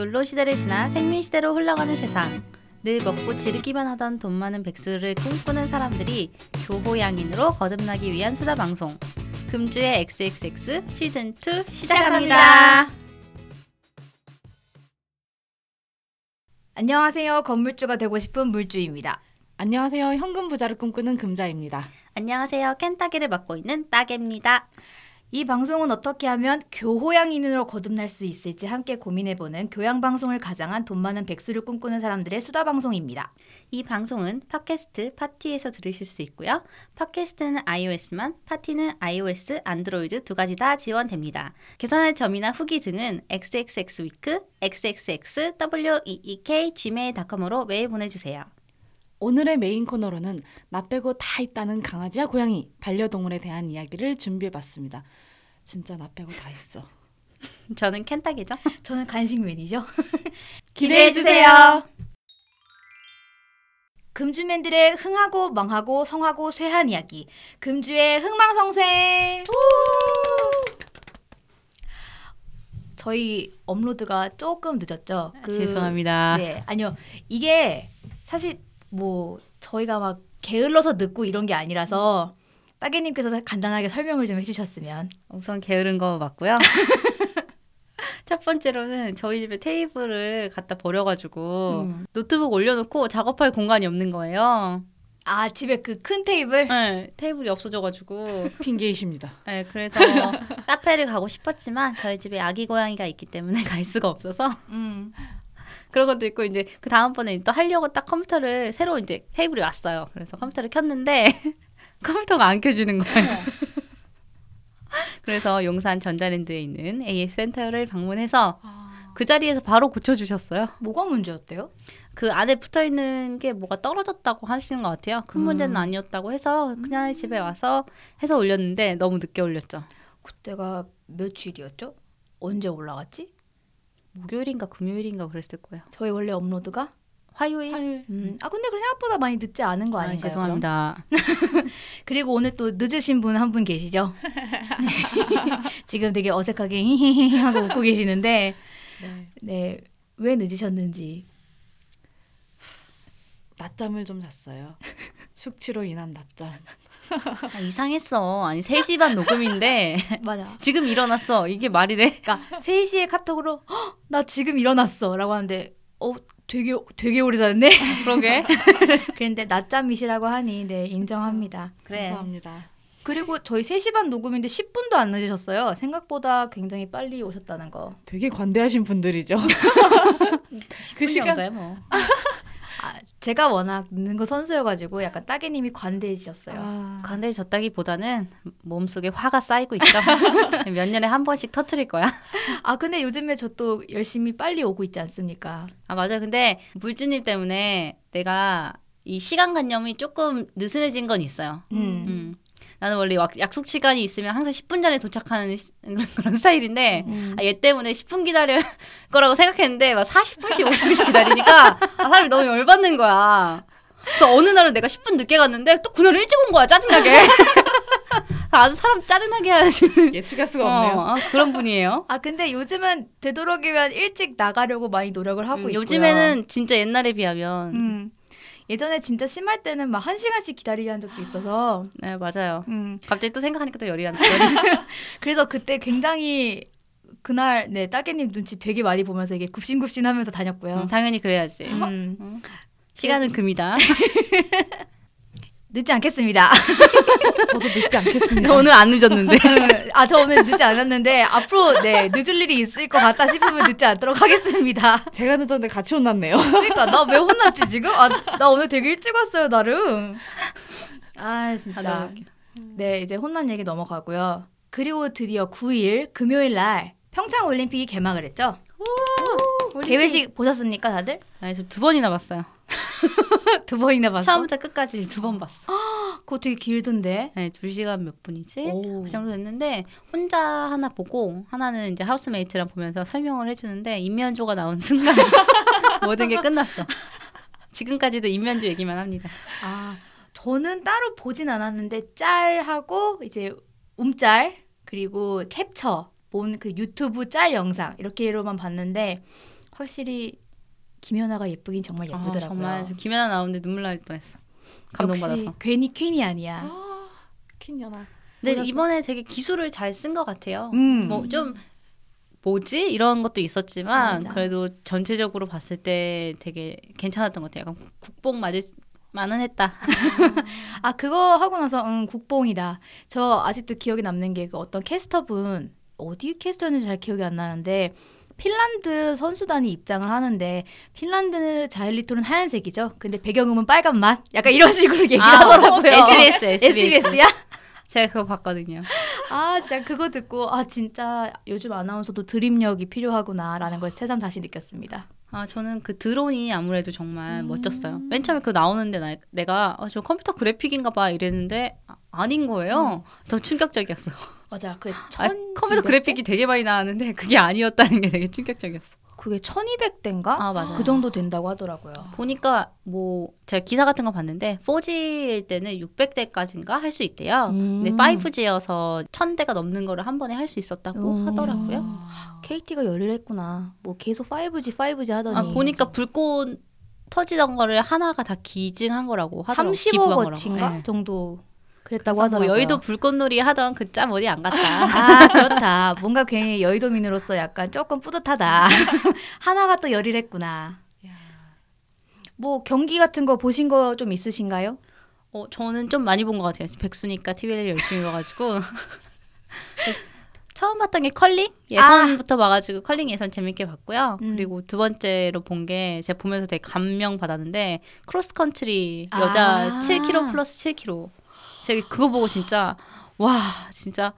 욜로 시대를 지나 생민 시대로 흘러가는 세상. 늘 먹고 지르기만 하던 돈 많은 백수를 꿈꾸는 사람들이 교호양인으로 거듭나기 위한 수다 방송. 금주의 XXX 시즌 2 시작합니다. 시작합니다. 안녕하세요. 건물주가 되고 싶은 물주입니다. 안녕하세요. 현금 부자를 꿈꾸는 금자입니다. 안녕하세요. 켄타기를 맡고 있는 따개입니다. 이 방송은 어떻게 하면 교양인으로 거듭날 수 있을지 함께 고민해보는 교양 방송을 가장한 돈 많은 백수를 꿈꾸는 사람들의 수다 방송입니다. 이 방송은 팟캐스트 팟티에서 들으실 수 있고요. 팟캐스트는 iOS만, 팟티는 iOS, 안드로이드 두 가지 다 지원됩니다. 개선할 점이나 후기 등은 xxxweek, xxxweek, gmail.com으로 메일 보내주세요. 오늘의 메인 코너로는 나 빼고 다 있다는 강아지와 고양이, 반려동물에 대한 이야기를 준비해봤습니다. 진짜 나 빼고 다 있어. 저는 켄타기죠. 저는 간식맨이죠. 기대해주세요. 금주맨들의 흥하고 멍하고 성하고 쇠한 이야기. 금주의 흥망성쇠. 저희 업로드가 조금 늦었죠. 그- 죄송합니다. 네, 아니요. 이게 사실 뭐 저희가 막 게을러서 늦고 이런 게 아니라서 따개님께서 간단하게 설명을 좀 해주셨으면. 우선 게으른 거 맞고요. 첫 번째로는 저희 집에 테이블을 갖다 버려가지고 음. 노트북 올려놓고 작업할 공간이 없는 거예요. 아 집에 그 큰 테이블. 네, 테이블이 없어져가지고 핑계이십니다. 네, 그래서 카페를 가고 싶었지만 저희 집에 아기 고양이가 있기 때문에 갈 수가 없어서 음. 그런 것도 있고 이제 그 다음번에 또 하려고 딱 컴퓨터를 새로 이제 테이블이 왔어요. 그래서 컴퓨터를 켰는데 컴퓨터가 안 켜지는 거예요. 그래서 용산 전자랜드에 있는 AS 센터를 방문해서 그 자리에서 바로 고쳐주셨어요. 뭐가 문제였대요? 그 안에 붙어 있는 게 뭐가 떨어졌다고 하시는 것 같아요. 큰 문제는 음. 아니었다고 해서 그냥 집에 와서 해서 올렸는데 너무 늦게 올렸죠. 그때가 며칠이었죠? 언제 올라갔지? 목요일인가 금요일인가 그랬을 거예요. 저희 원래 업로드가? 화요일. 화요일. 음. 아 근데 그 생각보다 많이 늦지 않은 거 아, 아닌가요? 그럼? 죄송합니다. 그리고 오늘 또 늦으신 분한분 계시죠? 지금 되게 어색하게 하고 웃고 계시는데 네. 네. 왜 늦으셨는지 낮잠을 좀 잤어요. 숙취로 인한 낮잠. 아, 이상했어. 아니 3시 반 녹음인데 맞아. 지금 일어났어. 이게 말이 돼? 그러니까 3시에 카톡으로 "헉, 나 지금 일어났어 라고 하는데 어 되게 되게 오래 잤네. 그러게. 그런데 낮잠이시라고 하니 네 인정합니다. 그래. 감사합니다. 그리고 저희 3시 반 녹음인데 10분도 안 늦으셨어요. 생각보다 굉장히 빨리 오셨다는 거. 되게 관대하신 분들이죠. 그 시간 뭐. 아, 제가 워낙 늦는 거 선수여가지고 약간 따개님이 관대해지셨어요. 아, 관대히 졌다기보다는 몸속에 화가 쌓이고 있죠. 몇 년에 한 번씩 터트릴 거야. 아 근데 요즘에 저 또 열심히 빨리 오고 있지 않습니까? 아 맞아요. 근데 물주님 때문에 내가 이 시간 관념이 조금 느슨해진 건 있어요. 음. 음. 나는 원래 약- 약속 시간이 있으면 항상 10분 전에 도착하는 시- 그런 스타일인데 음. 아, 얘 때문에 10분 기다릴 거라고 생각했는데 막 40분씩 50분씩 기다리니까 아, 사람이 너무 열받는 거야. 그래서 어느 날은 내가 10분 늦게 갔는데 또 그날 일찍 온 거야 짜증나게. 아주 사람 짜증나게 하시는 예측할 수가 없네요. 어, 아, 그런 분이에요. 아 근데 요즘은 되도록이면 일찍 나가려고 많이 노력을 하고 음, 있고요. 요즘에는 진짜 옛날에 비하면 음. 예전에 진짜 심할 때는 막 한 시간씩 기다리게 한 적도 있어서 네 맞아요. 음. 갑자기 또 생각하니까 또 열이 난다. 열이 그래서 그때 굉장히 그날 네 따개님 눈치 되게 많이 보면서 이게 굽신굽신하면서 다녔고요. 음, 당연히 그래야지. 음. 시간은 금이다. 늦지 않겠습니다. 저도 늦지 않겠습니다. 오늘 안 늦었는데. 아 저 오늘 늦지 않았는데 앞으로 네 늦을 일이 있을 것 같다 싶으면 늦지 않도록 하겠습니다. 제가 늦었는데 같이 혼났네요. 그러니까 나 왜 혼났지 지금? 아 나 오늘 되게 일찍 왔어요 나름. 아 진짜. 아. 네 이제 혼난 얘기 넘어가고요. 그리고 드디어 9일 금요일 날 평창 올림픽이 개막을 했죠. 개회식 보셨습니까 다들? 아니 저 두 번이나 봤어요. 두 번이나 봤어. 처음부터 끝까지 두 번 봤어. 그거 되게 길던데. 네, 두 시간 몇 분이지? 오. 그 정도 됐는데 혼자 하나 보고 하나는 이제 하우스메이트랑 보면서 설명을 해주는데 임면조가 나온 순간 모든 게 끝났어. 지금까지도 임면조 얘기만 합니다. 아 저는 따로 보진 않았는데 짤하고 이제 움짤 그리고 캡처 본 그 유튜브 짤 영상 이렇게로만 봤는데 확실히 김연아가 예쁘긴 정말 아, 예쁘더라고요. 정말 저 김연아 나오는데 눈물 날 뻔했어. 감동받아서. 역시 괜히 퀸이 아니야. 아, 퀸 연아. 근데 몰랐어. 이번에 되게 기술을 잘 쓴 것 같아요. 음. 뭐좀 뭐지 이런 것도 있었지만 맞아. 그래도 전체적으로 봤을 때 되게 괜찮았던 것 같아요. 약간 국뽕 맞을 만은 했다. 아 그거 하고 나서 응 국뽕이다. 저 아직도 기억에 남는 게 그 어떤 캐스터분 어디 캐스터였는지 잘 기억이 안 나는데 핀란드 선수단이 입장을 하는데 핀란드 자일리토는 하얀색이죠. 근데 배경음은 빨간 맛. 약간 이런 식으로 얘기를 아, 하더라고요. SBS, SBS. SBS야? 제가 그거 봤거든요. 아 진짜 그거 듣고 아 진짜 요즘 아나운서도 드림력이 필요하구나라는 걸 새삼 다시 느꼈습니다. 아 저는 그 드론이 아무래도 정말 음. 멋졌어요. 맨 처음에 그 나오는데 나, 내가 아, 저 컴퓨터 그래픽인가 봐 이랬는데 아, 아닌 거예요. 더 충격적이었어. 맞아. 그 아, 천. 컴퓨터 그래픽이 되게 많이 나왔는데 그게 아니었다는 게 되게 충격적이었어. 그게 1200대인가? 아 맞아. 그 정도 된다고 하더라고요. 보니까 뭐 제가 기사 같은 거 봤는데 4G일 때는 600대까지인가 할 수 있대요. 음. 근데 5G여서 1000대가 넘는 거를 한 번에 할 수 있었다고 음. 하더라고요. KT가 열일했구나. 뭐 계속 5G, 5G 하더니. 아, 보니까 불꽃 터지던 거를 하나가 다 기증한 거라고 하더라고요. 30억 기부한 거라고. 워치인가 예. 정도 그랬다고 뭐 하더라고요. 여의도 불꽃놀이 하던 그 짬 어디 안 갔다. 아 그렇다. 뭔가 괜히 여의도민으로서 약간 조금 뿌듯하다. 하나가 또 열일했구나. 야. 뭐 경기 같은 거 보신 거 좀 있으신가요? 어, 저는 좀 많이 본 것 같아요. 백수니까 TV를 열심히 봐가지고. 처음 봤던 게 컬링 예선부터 봐가지고 컬링 예선 재밌게 봤고요. 음. 그리고 두 번째로 본 게 제가 보면서 되게 감명 받았는데 크로스 컨트리 여자 아. 7km 플러스 7km. 제가 그거 보고 진짜 와 진짜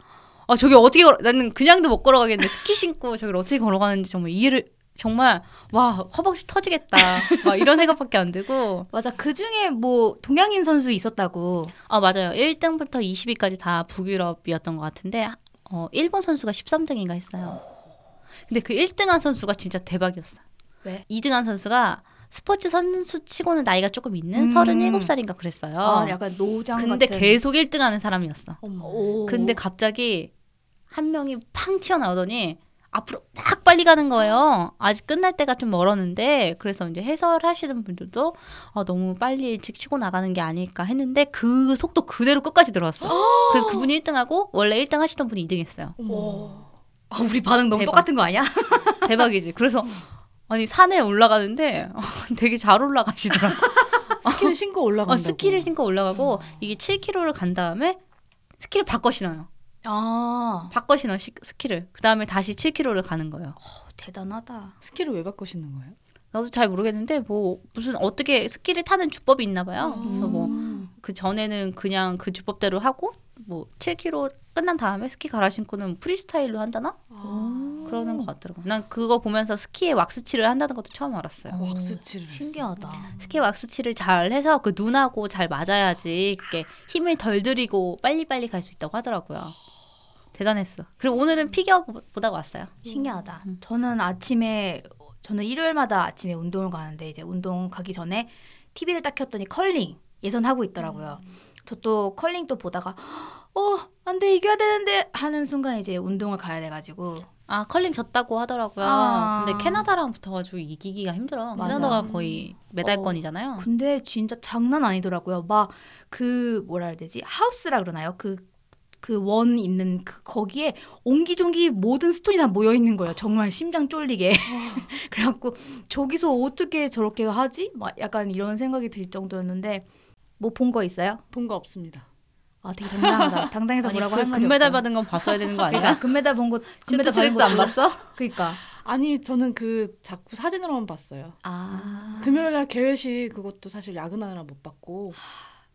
아 저기 어떻게 걸어 나는 그냥도 못 걸어가겠는데 스키 신고 저기를 어떻게 걸어가는지 정말 이해를 정말 와 허벅지 터지겠다 막 이런 생각밖에 안 들고 맞아. 그 중에 뭐 동양인 선수 있었다고. 아 맞아요. 1등부터 20위까지 다 북유럽이었던 것 같은데 어 일본 선수가 13등인가 했어요. 근데 그 1등한 선수가 진짜 대박이었어. 왜? 2등한 선수가 스포츠 선수 치고는 나이가 조금 있는 음. 37살인가 그랬어요. 아 약간 노장 근데 같은. 계속 1등 하는 사람이었어. 어머. 오. 근데 갑자기 한 명이 팡 튀어나오더니 앞으로 막 빨리 가는 거예요. 아직 끝날 때가 좀 멀었는데 그래서 이제 해설하시는 분들도 아, 너무 빨리 일찍 치고 나가는 게 아닐까 했는데 그 속도 그대로 끝까지 들어왔어. 그래서 그분이 1등하고 원래 1등 하시던 분이 2등했어요. 어머. 아, 우리 반응 너무 대박. 똑같은 거 아니야? 대박이지. 그래서 아니 산에 올라가는데 되게 잘 올라가시더라고. 스키를 신고 올라간다고. 어, 스키를 신고 올라가고 이게 7km를 간 다음에 스키를 바꿔 신어요. 아 바꿔 신어 시- 스키를. 그 다음에 다시 7km를 가는 거예요. 대단하다. 스키를 왜 바꿔 신는 거예요? 나도 잘 모르겠는데 뭐 무슨 어떻게 스키를 타는 주법이 있나 봐요. 그래서 뭐 그 전에는 그냥 그 주법대로 하고 뭐 7km 끝난 다음에 스키 갈아 신고는 프리스타일로 한다나 아. 그러는 것 같더라고. 난 그거 보면서 스키에 왁스칠을 한다는 것도 처음 알았어요. 오, 왁스칠을. 신기하다. 스키 왁스칠을 잘 해서 그 눈하고 잘 맞아야지 그게 힘을 덜 들이고 빨리빨리 갈 수 있다고 하더라고요. 대단했어. 그리고 오늘은 피겨 보- 보다 왔어요. 신기하다. 음. 저는 아침에 저는 일요일마다 아침에 운동을 가는데 이제 운동 가기 전에 TV를 딱 켰더니 컬링 예선 하고 있더라고요. 저또 컬링 또 보다가 어 안돼 이겨야 되는데 하는 순간 이제 운동을 가야 돼가지고 아 컬링 졌다고 하더라고요. 아. 근데 캐나다랑 붙어가지고 이기기가 힘들어. 맞아. 캐나다가 거의 메달권이잖아요. 근데 진짜 장난 아니더라고요. 막 그 뭐라 해야 되지 하우스라 그러나요? 그 그 원 있는 그 거기에 옹기종기 모든 스톤이 다 모여 있는 거예요. 정말 심장 쫄리게. 그래갖고 저기서 어떻게 저렇게 하지? 막 약간 이런 생각이 들 정도였는데 뭐 본 거 있어요? 본 거 없습니다. 아 되게 당당하다. 당당해서 아니 뭐라고 그 할 말이 금메달 없다. 받은 건 봤어야 되는 거 아니야? 그러니까 금메달 본 거 금메달 받은 슈트트랙도 안거 봤어? 그러니까 아니 저는 그 자꾸 사진으로만 봤어요. 아 금요일 날 개회식 그것도 사실 야근하느라 못 봤고.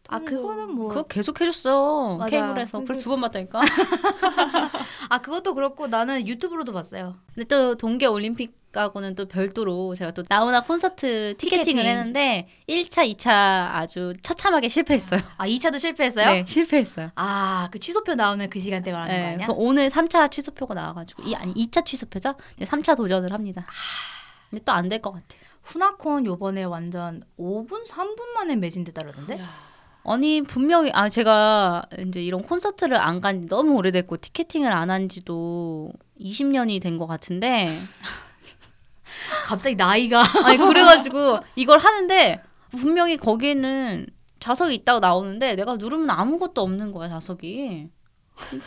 아 그거는 뭐 그거 계속 해줬어. 맞아. 케이블에서. 그래서 두번 봤다니까. 아 그것도 그렇고 나는 유튜브로도 봤어요. 근데 또 동계 올림픽하고는 또 별도로 제가 또 나훈아 콘서트 티켓팅을 티켓팅. 했는데 1차, 2차 아주 처참하게 실패했어요. 아 2차도 실패했어요? 네, 실패했어요. 아, 그 취소표 나오는 그 시간대 말하는 거 네, 아니야? 그래서 오늘 3차 취소표가 나와가지고 이 아니 2차 취소표죠? 근데 3차 도전을 합니다. 근데 또 안 될 것 같아요. 후나콘 요번에 완전 5분, 3분 만에 매진됐다 그러던데? 야. 아니 분명히 아 제가 이제 이런 콘서트를 안 간 지 너무 오래됐고 티켓팅을 안 한 지도 20년이 된 것 같은데 갑자기 나이가 아니 그래가지고 이걸 하는데 분명히 거기에는 자석이 있다고 나오는데 내가 누르면 아무것도 없는 거야 자석이.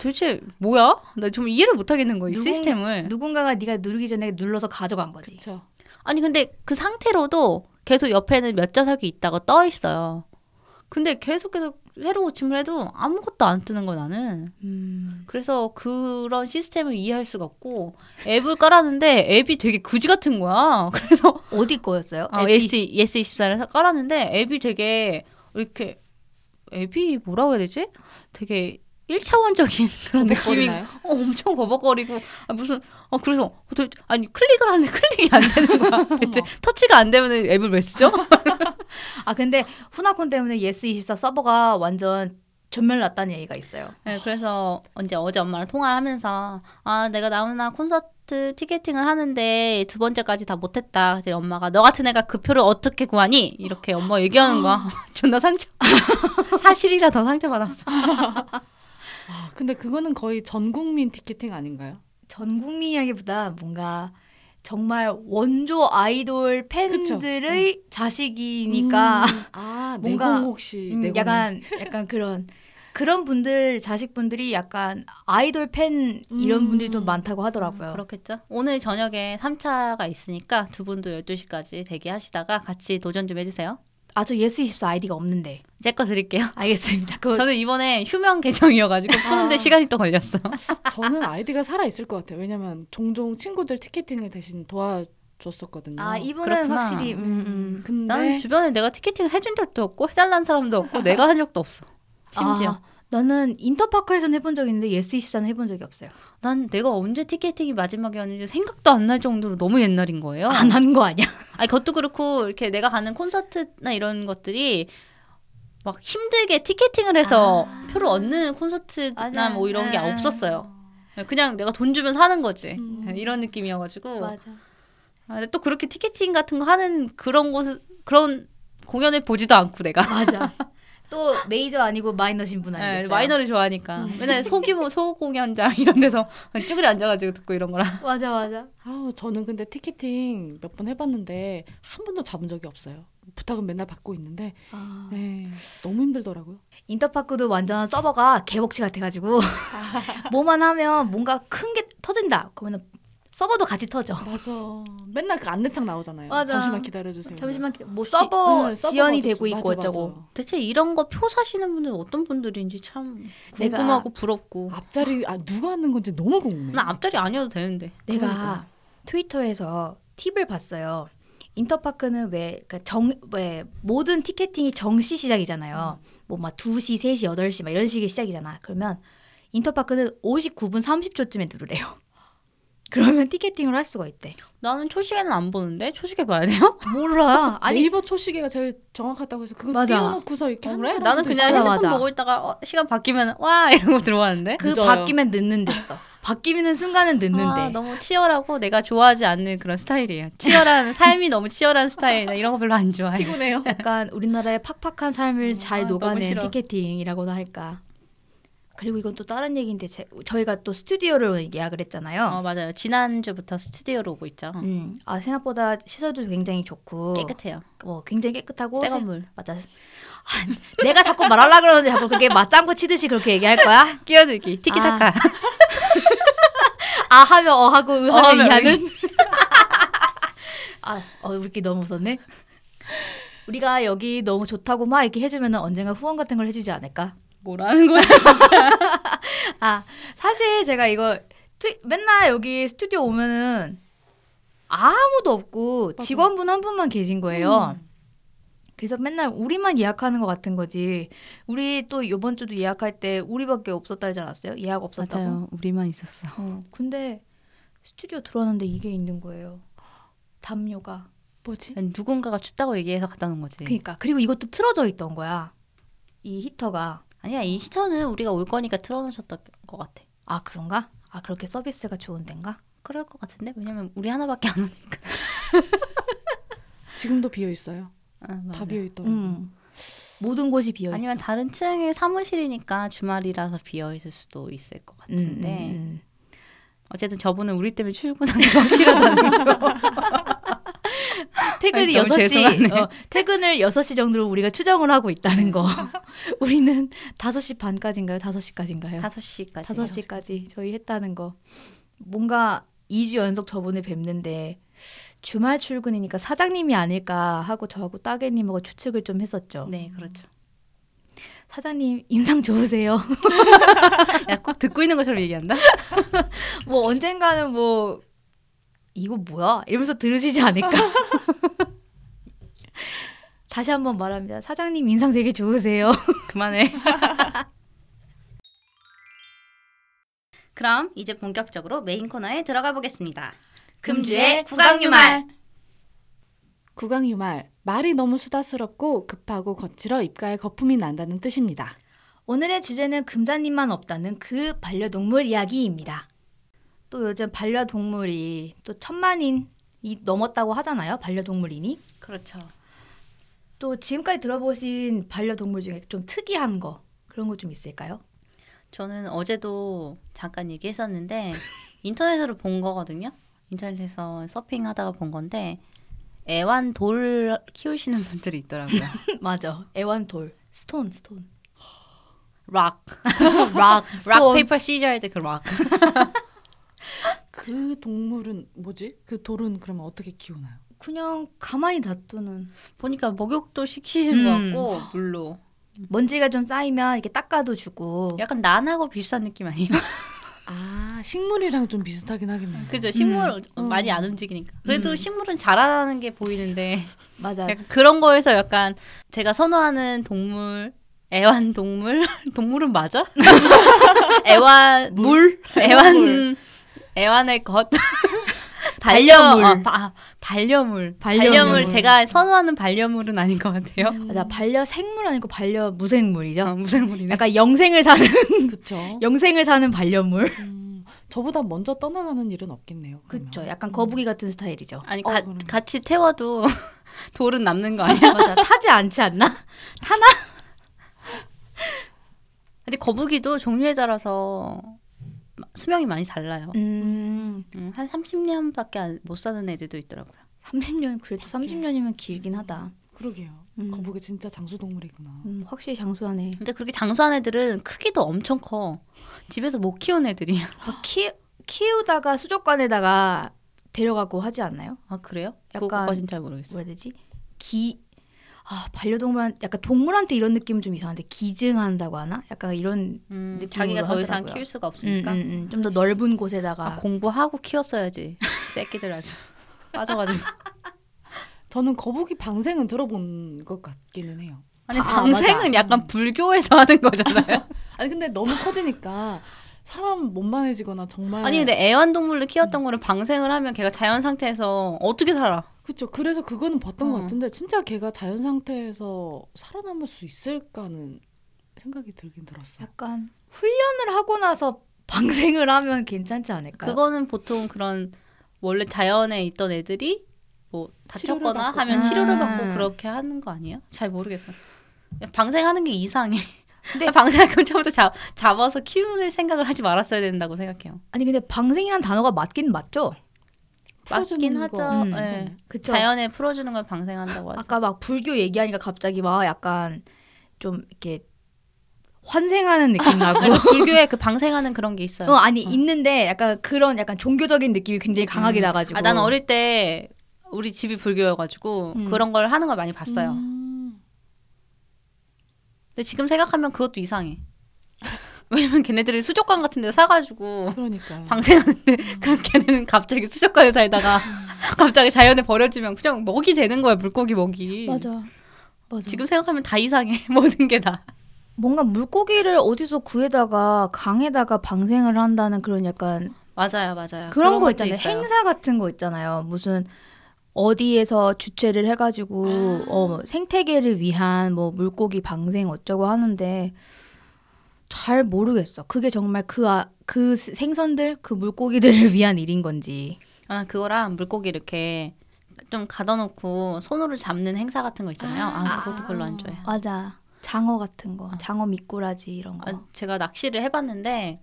도대체 뭐야? 나 좀 이해를 못 하겠는 거야 이 누군- 시스템을. 누군가가 네가 누르기 전에 눌러서 가져간 거지. 그렇죠. 아니 근데 그 상태로도 계속 옆에는 몇 자석이 있다고 떠 있어요. 근데 계속 계속 새로 고침을 해도 아무것도 안 뜨는 거야 나는. 음. 그래서 그런 시스템을 이해할 수가 없고 앱을 깔았는데 앱이 되게 그지 같은 거야. 그래서 어디 거였어요? 아, S S 24를 깔았는데 앱이 되게 이렇게 앱이 뭐라고 해야 되지? 되게 1차원적인 그런 느낌이? 어, 엄청 버벅거리고 아, 무슨 어 그래서 어, 도, 아니 클릭을 하는데 클릭이 안 되는 거야. 대체 터치가 안 되면 앱을 왜 쓰죠? 아 근데 나훈아콘 때문에 예스24 서버가 완전 전멸 났다는 얘기가 있어요. 네, 그래서 언제 어제 엄마랑 통화를 하면서 아 내가 나훈아 콘서트 티켓팅을 하는데 두 번째까지 다 못했다. 그래서 엄마가 너 같은 애가 그 표를 어떻게 구하니? 이렇게 엄마 얘기하는 거야. 존나 상처. 사실이라 더 상처 받았어. 아, 근데 그거는 거의 전 국민 티켓팅 아닌가요? 전 국민이라기보다 뭔가 정말 원조 아이돌 팬들의 자식이니까 음, 아, 뭔가, 혹시 음, 약간 약간 그런 그런 분들 자식분들이 약간 아이돌 팬 이런 음. 분들이 좀 많다고 하더라고요. 그렇겠죠. 오늘 저녁에 3차가 있으니까 두 분도 12시까지 대기하시다가 같이 도전 좀 해주세요. 아 저 예스24 아이디가 없는데 제 거 드릴게요. 알겠습니다. 그거 저는 이번에 휴면 계정이어가지고 푸는데 시간이 또 걸렸어. 저는 아이디가 살아 있을 것 같아요. 왜냐면 종종 친구들 티켓팅을 대신 도와줬었거든요. 아 이분은 그렇구나. 확실히 음, 음. 근데 나는 주변에 내가 티켓팅을 해준 적도 없고 해달라는 사람도 없고 내가 한 적도 없어. 심지어. 아, 나는 인터파크에서는 해본 적이 있는데 예스24는 해본 적이 없어요. 난 내가 언제 티켓팅이 마지막이었는지 생각도 안 날 정도로 너무 옛날인 거예요. 안 한 거 아니야? 아니 그것도 그렇고 이렇게 내가 가는 콘서트나 이런 것들이 막 힘들게 티켓팅을 해서 표를 얻는 콘서트나 맞아. 뭐 이런 게 네. 없었어요. 그냥 내가 돈 주면 사는 거지. 음. 이런 느낌이어가지고. 맞아. 아, 근데 또 그렇게 티켓팅 같은 거 하는 그런 곳 그런 공연을 보지도 않고 내가 맞아. 또 메이저 아니고 마이너신 분 네, 아니겠어요? 마이너를 좋아하니까 맨날 소규모 소공연장 이런 데서 쭈그리 앉아가지고 듣고 이런 거라. 맞아 맞아. 아우 저는 근데 티켓팅 몇 번 해봤는데 한 번도 잡은 적이 없어요. 부탁은 맨날 받고 있는데 아. 네 너무 힘들더라고요. 인터파크도 완전 서버가 개복치 같아가지고 뭐만 하면 뭔가 큰 게 터진다. 그러면 서버도 같이 터져. 맞아. 맨날 그 안내창 나오잖아요. 맞아. 잠시만 기다려주세요. 잠시만 뭐 서버 네, 서버가 지연이. 되고 있고 맞아, 어쩌고. 맞아. 대체 이런 거 표 사시는 분들 어떤 분들인지 참 내가- 궁금하고 부럽고. 앞자리 아 누가 하는 건지 너무 궁금해. 나 앞자리 아니어도 되는데. 내가 그러니까. 트위터에서 팁을 봤어요. 인터파크는 왜, 그러니까 정, 왜, 모든 티켓팅이 정시 시작이잖아요. 뭐막 2시, 3시, 8시 막 이런 식의 시작이잖아. 그러면 인터파크는 59분 30초쯤에 누르래요. 그러면 티켓팅을 할 수가 있대. 나는 초시계는 안 보는데 초시계 봐야 돼요? 몰라. 아니, 네이버 초시계가 제일 정확하다고 해서 그거 맞아. 띄워놓고서 이렇게 어, 그래? 나는 그냥 있어요. 맞아, 핸드폰 맞아. 보고 있다가 어, 시간 바뀌면 와 이런 거 들어왔는데. 그 늦어요. 바뀌면 늦는 데어 바뀌는 순간은 늦는데. 아, 너무 치열하고 내가 좋아하지 않는 그런 스타일이에요. 치열한 삶이 너무 치열한 스타일. 나 이런 거 별로 안 좋아해. 피곤해요. 약간 우리나라의 팍팍한 삶을 잘 아, 녹아낸. 티켓팅이라고나 할까. 그리고 이건 또 다른 얘기인데 제, 저희가 또 스튜디오를 예약을 했잖아요. 어 맞아요. 지난 주부터 스튜디오로 오고 있죠. 음, 아 생각보다 시설도 굉장히 좋고 깨끗해요. 어, 굉장히 깨끗하고 새 세- 건물. 맞아. 아, 내가 자꾸 말하려 그러는데 자꾸 그렇게 맞장구 치듯이 그렇게 얘기할 거야? 끼어들기. 티키타카. 아 하면 어 하고 의어 하면 이 하면 하는. 아, 어, 우리끼리 너무 웃었네. 우리가 여기 너무 좋다고 막 이렇게 해주면 언젠가 후원 같은 걸 해주지 않을까? 뭐라는 거야? 아 사실 제가 이거 트위, 맨날 여기 스튜디오 오면은 아무도 없고 맞아. 직원분 한 분만 계신 거예요. 음. 그래서 맨날 우리만 예약하는 것 같은 거지. 우리 또 이번 주도 예약할 때 우리밖에 없었다 하지 않았어요? 예약 없었다고. 맞아요. 우리만 있었어. 어, 근데 스튜디오 들어왔는데 이게 있는 거예요. 담요가. 뭐지? 누군가가 춥다고 얘기해서 갖다 놓은 거지. 그러니까 그리고 이것도 틀어져 있던 거야. 이 히터가. 아니야 이 히터는 우리가 올 거니까 틀어놓으셨던 것 같아. 아 그런가? 아 그렇게 서비스가 좋은 데인가? 그럴 것 같은데 왜냐면 우리 하나밖에 안 오니까. 지금도 비어 있어요. 아, 다. 비어 있더라고요. 음. 모든 곳이 비어 있어. 아니면 다른 층에 사무실이니까 주말이라서 비어 있을 수도 있을 것 음, 같은데 음, 음. 어쨌든 저분은 우리 때문에 출근하기 확실하다는 거. 퇴근이 아니, 너무 6시, 죄송하네. 어, 퇴근을 6시 정도로 우리가 추정을 하고 있다는 거. 우리는 5시 반까지인가요? 5시까지인가요? 5시까지. 5시까지 저희 했다는 거. 뭔가 2주 연속 저번에 뵙는데 주말 출근이니까 사장님이 아닐까 하고 저하고 따개님하고 추측을 좀 했었죠. 네, 그렇죠. 사장님 인상 좋으세요? 야, 꼭 듣고 있는 것처럼 얘기한다? 뭐 언젠가는 뭐 이거 뭐야? 이러면서 들으시지 않을까? 다시 한번 말합니다. 사장님 인상 되게 좋으세요. 그만해. 그럼 이제 본격적으로 메인 코너에 들어가 보겠습니다. 금주의 국악유말. 국왕유말 말이 너무 수다스럽고 급하고 거칠어 입가에 거품이 난다는 뜻입니다. 오늘의 주제는 금자님만 없다는 그 반려동물 이야기입니다. 또 요즘 반려동물이 또 천만인이 넘었다고 하잖아요. 반려동물이니. 그렇죠. 또 지금까지 들어보신 반려동물 중에 좀 특이한 거 그런 거 좀 있을까요? 저는 어제도 잠깐 얘기했었는데 인터넷으로 본 거거든요. 인터넷에서 서핑하다가 본 건데 애완돌 키우시는 분들이 있더라고요. 맞아. 애완돌. stone, stone. rock. rock, rock paper scissors 할 때 그 rock. 그 동물은 뭐지? 그 돌은 그러면 어떻게 키우나요? 그냥 가만히 놔두는 보니까 목욕도 시키는 음. 것 같고 물로. 먼지가 좀 쌓이면 이렇게 닦아도 주고 약간 난하고 비슷한 느낌 아니에요? 아 식물이랑 좀 비슷하긴 하겠네요. 그죠? 식물 음. 많이 안 움직이니까. 그래도 음. 식물은 자라나는 게 보이는데 맞아. 약간 그런 거에서 약간 제가 선호하는 동물 애완 동물 동물은 맞아? 애완 물 애완 애완의 것 반려물. 아, 바- 아, 반려물. 반려물. 반려물 제가 선호하는 반려물은 아닌 것 같아요. 음. 맞아. 반려 생물 아니고 반려 무생물이죠. 어, 무생물이네. 약간 영생을 사는 그렇죠. 영생을 사는 반려물. 음, 저보다 먼저 떠나가는 일은 없겠네요. 그렇죠. 약간 거북이 같은 스타일이죠. 아니 어, 가, 그럼. 같이 태워도 돌은 남는 거 아니야? 맞아. 타지 않지 않나? 타나? 근데 거북이도 종류에 따라서 수명이 많이 달라요. 음. 음, 한 30년밖에 못 사는 애들도 있더라고요. 30년 그래도 30년이면 길긴 하다. 그러게요. 음. 거북이 진짜 장수 동물이구나. 음, 확실히 장수하네. 근데 그렇게 장수한 애들은 크기도 엄청 커. 집에서 못 키운 애들이야. 막 키, 키우다가 수족관에다가 데려가고 하지 않나요? 아 그래요? 약간 그거까진 잘 모르겠어. 뭐라 해야 되지? 기 아, 반려동물한 약간 동물한테 이런 느낌은 좀 이상한데 기증한다고 하나? 약간 이런 음, 느낌으로 자기가 더 이상 하더라고요. 키울 수가 음, 없으니까 음, 음. 좀 더 넓은 곳에다가 아, 공부하고 키웠어야지. 새끼들 아주 빠져가지고. 저는 거북이 방생은 들어본 것 같기는 해요. 아니 아, 방생은 맞아. 약간 불교에서 하는 거잖아요. 아니 근데 너무 커지니까 사람 못만해지거나 정말 아니 근데 애완동물로 키웠던 거를 방생을 하면 걔가 자연 상태에서 어떻게 살아? 그렇죠. 그래서 그거는 봤던 것 어. 같은데 진짜 걔가 자연 상태에서 살아남을 수 있을까는 생각이 들긴 들었어요. 약간 훈련을 하고 나서 방생을 하면 괜찮지 않을까요? 그거는 보통 그런 원래 자연에 있던 애들이 뭐 치료를 다쳤거나 받고. 하면 치료를 아. 받고 그렇게 하는 거 아니에요? 잘 모르겠어. 방생하는 게 이상해. 근데- 방생할 거면 처음부터 잡, 잡아서 키우는 생각을 하지 말았어야 된다고 생각해요. 아니 근데 방생이란 단어가 맞긴 맞죠? 맞긴 하죠. 거 음, 예. 괜찮아요. 그쵸? 자연에 풀어주는 걸 방생한다고 하죠. 아까 막 불교 얘기하니까 갑자기 막 약간 좀 이렇게 환생하는 느낌 나고 불교에 그 방생하는 그런 게 있어요. 어 아니 있는데 약간 그런 약간 종교적인 느낌이 굉장히 강하게 음. 나가지고 아, 나는 어릴 때 우리 집이 불교여가지고 음. 그런 걸 하는 걸 많이 봤어요. 음. 근데 지금 생각하면 그것도 이상해. 왜냐면 걔네들이 수족관 같은 데 사가지고 그러니까요. 방생하는데 그럼 걔네는 갑자기 수족관에 살다가 갑자기 자연에 버려지면 그냥 먹이 되는 거야 물고기 먹이. 맞아 맞아 지금 생각하면 다 이상해 모든 게 다. 뭔가 물고기를 어디서 구해다가 강에다가 방생을 한다는 그런 약간 맞아요, 맞아요. 그런, 거 것도 있잖아요 있어요. 행사 같은 거 있잖아요 무슨 어디에서 주최를 해가지고 아. 어, 생태계를 위한 뭐 물고기 방생 어쩌고 하는데 잘 모르겠어 그게 정말 그, 아, 그 생선들 그 물고기들을 위한 일인 건지 아 그거랑 물고기 이렇게 좀 가둬놓고 손으로 잡는 행사 같은 거 있잖아요. 아, 아. 그것도 별로 안 좋아해. 맞아 장어 같은 거 어. 장어 미꾸라지 이런 거 아, 제가 낚시를 해봤는데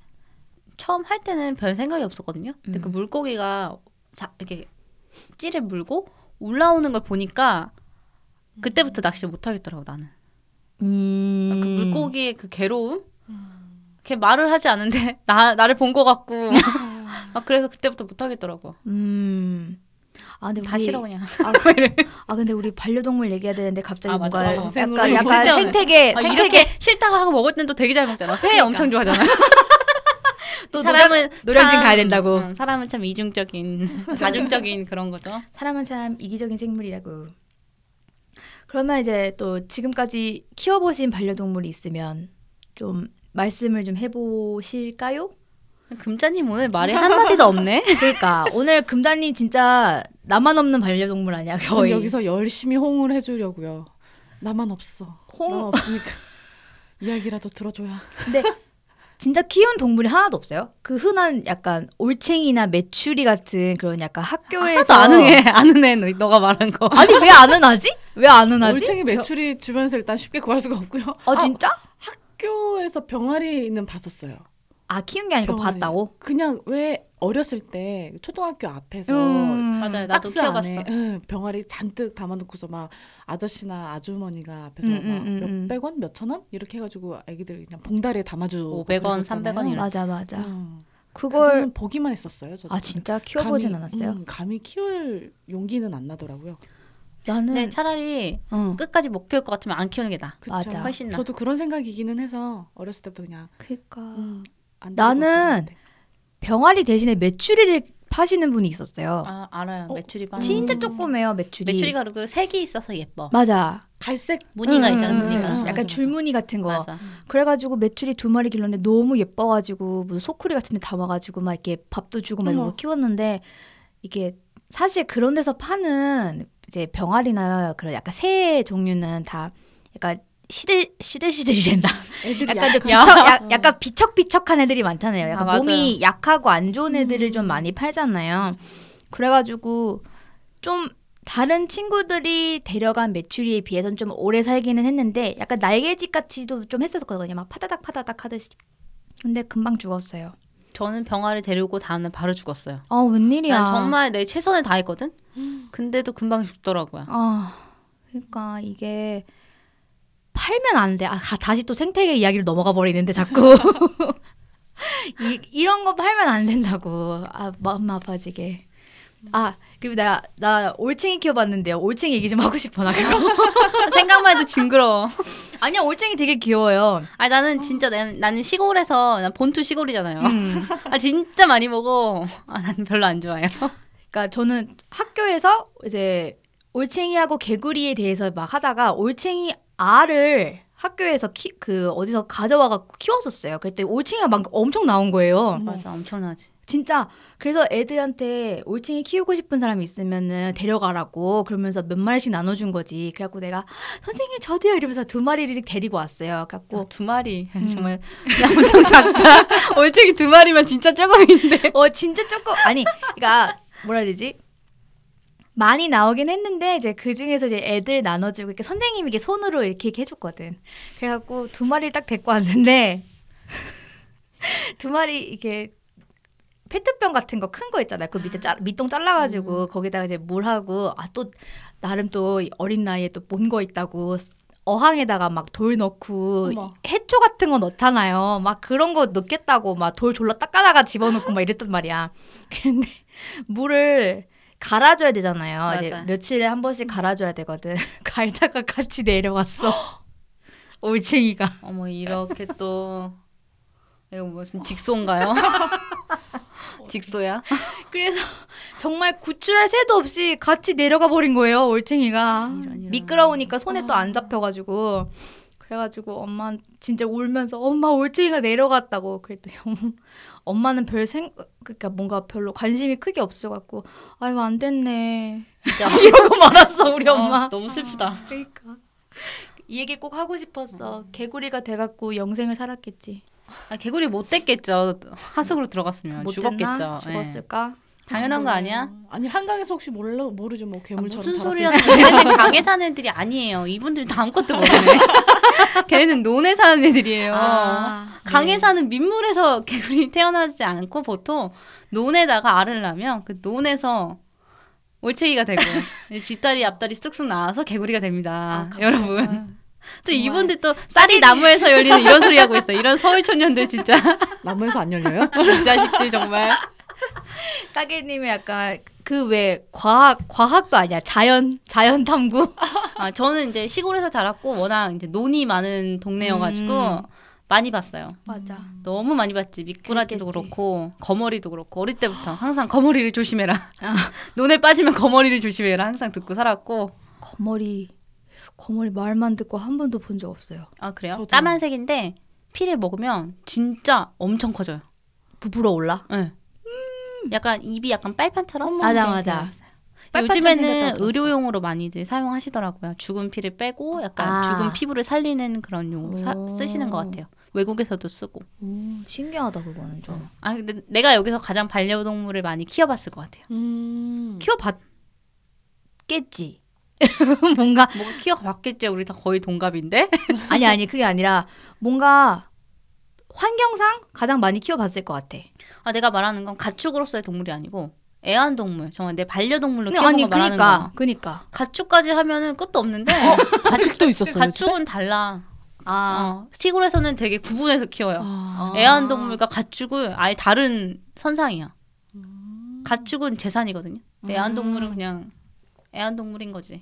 처음 할 때는 별 생각이 없었거든요. 근데 음. 그 물고기가 자, 이렇게 찌를 물고 올라오는 걸 보니까 그때부터 낚시를 못 하겠더라고 나는. 음. 그 물고기의 그 괴로움. 걔 말을 하지 않는데 나 나를 본 것 같고 막 그래서 그때부터 못 하겠더라고. 음. 아 근데 다 우리- 싫어 그냥. 아, 아 근데 우리 반려동물 얘기해야 되는데 갑자기 아, 맞아. 뭔가 동생으로 약간 얘기 약간 때문에. 생태계 아, 생태계 이렇게 싫다고 하고 먹을 땐또 되게 잘 먹잖아. 회 그러니까. 엄청 좋아하잖아. 또 사람은 노량진 참- 가야 된다고. 응, 사람은 참 이중적인 다중적인 그런 거죠. 사람은 참 이기적인 생물이라고. 그러면 이제 또 지금까지 키워보신 반려동물이 있으면 좀 말씀을 좀 해보실까요? 금자님 오늘 말이 한 마디도 없네. 그러니까 오늘 금다님 진짜 나만 없는 반려동물 아니야 전 거의. 여기서 열심히 홍을 해주려고요. 나만 없어. 홍- 나만 없으니까 이야기라도 들어줘야. 근데 진짜 키운 동물이 하나도 없어요. 그 흔한 약간 올챙이나 메추리 같은 그런 약간 학교에서 하나도 안 응해. 안 응해. 너, 너가 말한 거. 아니 왜안 은하지? 왜안 은하지? 올챙이 매출이 주변에서 일단 쉽게 구할 수가 없고요. 아 진짜? 학교에서 병아리는 봤었어요. 아 키운 게 아니고 병아리. 봤다고? 그냥 왜 어렸을 때 초등학교 앞에서 음. 맞아요. 나도 박스 키워봤어. 안에 응, 병아리 잔뜩 담아놓고서 막 아저씨나 아주머니가 앞에서 음, 음, 음, 막 음. 몇백 원, 몇천 원 이렇게 해가지고 애기들 그냥 봉다리에 담아주고 500원, 그랬었잖아요. 300원 이런. 맞아 맞아. 응. 그걸 그거는 보기만 했었어요. 저도. 아 진짜 키워보진 감히, 않았어요. 음, 감히 키울 용기는 안 나더라고요. 나는 근데 차라리 응. 끝까지 못 키울 것 같으면 안 키우는 게 나아. 그쵸? 맞아. 훨씬 나. 저도 그런 생각이기는 해서 어렸을 때부터 그냥 그니까 음, 안 나는. 병아리 대신에 메추리를 파시는 분이 있었어요. 아 알아요. 어, 메추리 반. 진짜 음. 조그매요 메추리. 메추리가 그리고 색이 있어서 예뻐. 맞아. 갈색 무늬가 응, 있잖아. 응, 무늬가. 맞아, 약간 맞아. 줄무늬 같은 거. 맞아. 그래가지고 메추리 두 마리 길렀는데 너무 예뻐가지고 무슨 소쿠리 같은 데 담아가지고 막 이렇게 밥도 주고 막 이러고 어머. 키웠는데 이게 사실 그런 데서 파는 이제 병아리나 그런 약간 새 종류는 다 약간 시들 시들시들이란다. 애들이 약간 좀 비척, 어. 약, 약간 비척비척한 애들이 많잖아요. 약간 아. 몸이 약하고 안 좋은 애들을 좀 음. 많이 팔잖아요. 그래가지고 좀 다른 친구들이 데려간 메추리에 비해서는 좀 오래 살기는 했는데 약간 날개짓 같이도 좀 했었거든요. 막 파다닥 파다닥 하듯이. 근데 금방 죽었어요. 저는 병아리 데리고 다음날 바로 죽었어요. 아 웬일이야. 난 정말 내 최선을 다했거든. 근데도 금방 죽더라고요. 아 그러니까 이게 팔면 안 돼. 아 가- 다시 또 생태계 이야기로 넘어가 버리는데 자꾸 이, 이런 거 팔면 안 된다고. 아 마음 아파지게. 아 그리고 나 나 올챙이 키워봤는데요. 올챙이 얘기 좀 하고 싶어 나 그거. 생각만 해도 징그러워. 아니야 올챙이 되게 귀여워요. 아니 나는 진짜 나는, 나는 시골에서 난 본투 시골이잖아요. 음. 아 진짜 많이 먹어. 아난 별로 안 좋아해요. 그러니까 저는 학교에서 이제 올챙이하고 개구리에 대해서 막 하다가 올챙이 알을 학교에서 키, 그 어디서 가져와 갖고 키웠었어요. 그랬더니 올챙이가 막 엄청 나온 거예요. 맞아 엄청나지. 진짜 그래서 애들한테 올챙이 키우고 싶은 사람이 있으면은 데려가라고 그러면서 몇 마리씩 나눠준 거지. 그래갖고 내가 선생님 저도요 이러면서 두 마리를 데리고 왔어요. 그래갖고 아, 두 마리 음. 정말 나 엄청 작다. 올챙이 두 마리면 진짜 조금인데. 어 진짜 조금 아니 그러니까 뭐라 해야 되지? 많이 나오긴 했는데 이제 그 중에서 이제 애들 나눠주고 이렇게 선생님이 이렇게 손으로 이렇게, 이렇게 해줬거든. 그래갖고 두 마리를 딱 데리고 왔는데 두 마리 이렇게 페트병 같은 거 큰 거 있잖아요. 그 밑에 짜, 밑동 잘라가지고 거기다가 이제 물하고 아 또 나름 또 어린 나이에 또 본 거 있다고 어항에다가 막 돌 넣고 어머. 해초 같은 거 넣잖아요. 막 그런 거 넣겠다고 막 돌 졸라 닦아다가 집어넣고 막 이랬단 말이야. 근데 물을 갈아줘야 되잖아요. 이제. 며칠에 한 번씩 갈아줘야 되거든. 갈다가 같이 내려왔어. 올챙이가. 어머 이렇게 또 이거 무슨 직소인가요? 직소야? 그래서 정말 구출할 새도 없이 같이 내려가 버린 거예요. 올챙이가. 이런, 이런. 미끄러우니까 손에 또 안 잡혀가지고. 그래가지고 엄마 진짜 울면서 엄마 올챙이가 내려갔다고 그랬더니 엄- 엄마는 별 생각 그러니까 뭔가 별로 관심이 크게 없어갖고 아유 안 됐네 이러고 말았어 우리 엄마 어, 너무 슬프다. 그러니까 이 얘기 꼭 하고 싶었어 개구리가 돼갖고 영생을 살았겠지 아, 개구리 못 됐겠죠. 하숙으로 들어갔으면 못 죽었겠죠. 됐나? 예. 죽었을까 당연한 거 아니야? 아니 한강에서 혹시 몰라 모르죠 뭐 아, 괴물처럼 무슨 자랐을 소리야? 걔네는 강에 사는 애들이 아니에요. 이분들은 다 아무것도 모르네. 걔네는 논에 사는 애들이에요. 아, 강에 네. 사는 민물에서 개구리 태어나지 않고 보통 논에다가 알을 낳으면 그 논에서 올챙이가 되고 뒷다리 앞다리 쑥쑥 나와서 개구리가 됩니다. 아, 여러분. 또 이분들 또 쌀이 나무에서 열리는 이런 소리 하고 있어. 이런 서울 청년들 진짜 나무에서 안 열려요? 이 자식들 정말. 따개님의 약간 그 왜 과학 과학도 아니야 자연 자연 탐구. 아 저는 이제 시골에서 자랐고 워낙 이제 논이 많은 동네여가지고 음. 많이 봤어요. 맞아. 너무 많이 봤지. 미꾸라지도. 그렇고 거머리도 그렇고 어릴 때부터 항상 거머리를 조심해라. 논에 빠지면 거머리를 조심해라. 항상 듣고 살았고. 거머리 거머리 말만 듣고 한 번도 본 적 없어요. 아 그래요? 저도. 까만색인데 피를 먹으면 진짜 엄청 커져요. 부풀어 올라. 네. 약간 입이 약간 빨판처럼. 음. 맞아, 맞아. 요즘에는. 의료용으로 많이들 사용하시더라고요. 죽은 피를 빼고 약간 아. 죽은 피부를 살리는 그런 용으로 사- 오. 쓰시는 것 같아요. 외국에서도 쓰고. 오, 신기하다 그거는 좀. 아 근데 내가 여기서 가장 반려동물을 많이 키워봤을 것 같아요. 음. 키워봤겠지. 뭔가 뭐가 키워봤겠죠. 우리 다 거의 동갑인데. 아니 아니 그게 아니라 뭔가 환경상 가장 많이 키워봤을 것 같아. 아 내가 말하는 건 가축으로서의 동물이 아니고 애완동물. 정말 내 반려동물로 키우는 아니 거 말하는 그니까 거야. 그니까 가축까지 하면은 끝도 없는데 가축도 있었어요. 집에? 가축은 달라. 아 어, 시골에서는 되게 구분해서 키워요. 아. 아. 애완동물과 가축은 아예 다른 선상이야. 가축은 재산이거든요. 근데 애완동물은 음. 그냥 애완동물인 거지.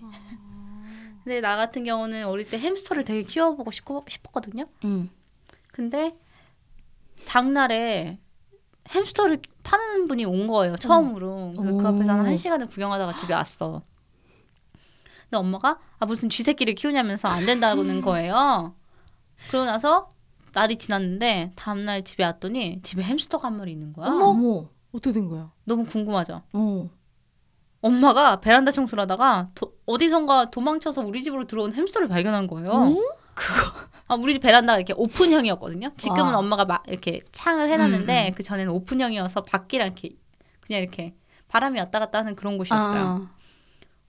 근데 나 같은 경우는 어릴 때 햄스터를 되게 키워보고 싶고, 싶었거든요. 음. 근데 장날에 햄스터를 파는 분이 온 거예요. 처음으로. 그래서 그 앞에서 한 오. 1시간을 구경하다가 집에 왔어. 근데 엄마가 아 무슨 쥐새끼를 키우냐면서 안 된다는 거예요. 그러고 나서 날이 지났는데 다음날 집에 왔더니 집에 햄스터가 한 마리 있는 거야. 어머 어떻게 된 거예요? 너무 궁금하죠. 어 엄마가 베란다 청소를 하다가 도- 어디선가 도망쳐서 우리 집으로 들어온 햄스터를 발견한 거예요. 그거 아 우리 집 베란다가 이렇게 오픈형이었거든요. 지금은 와. 엄마가 막 이렇게 창을 해놨는데 그 전에는 오픈형이어서 밖이랑 이렇게 그냥 이렇게 바람이 왔다 갔다 하는 그런 곳이었어요. 아.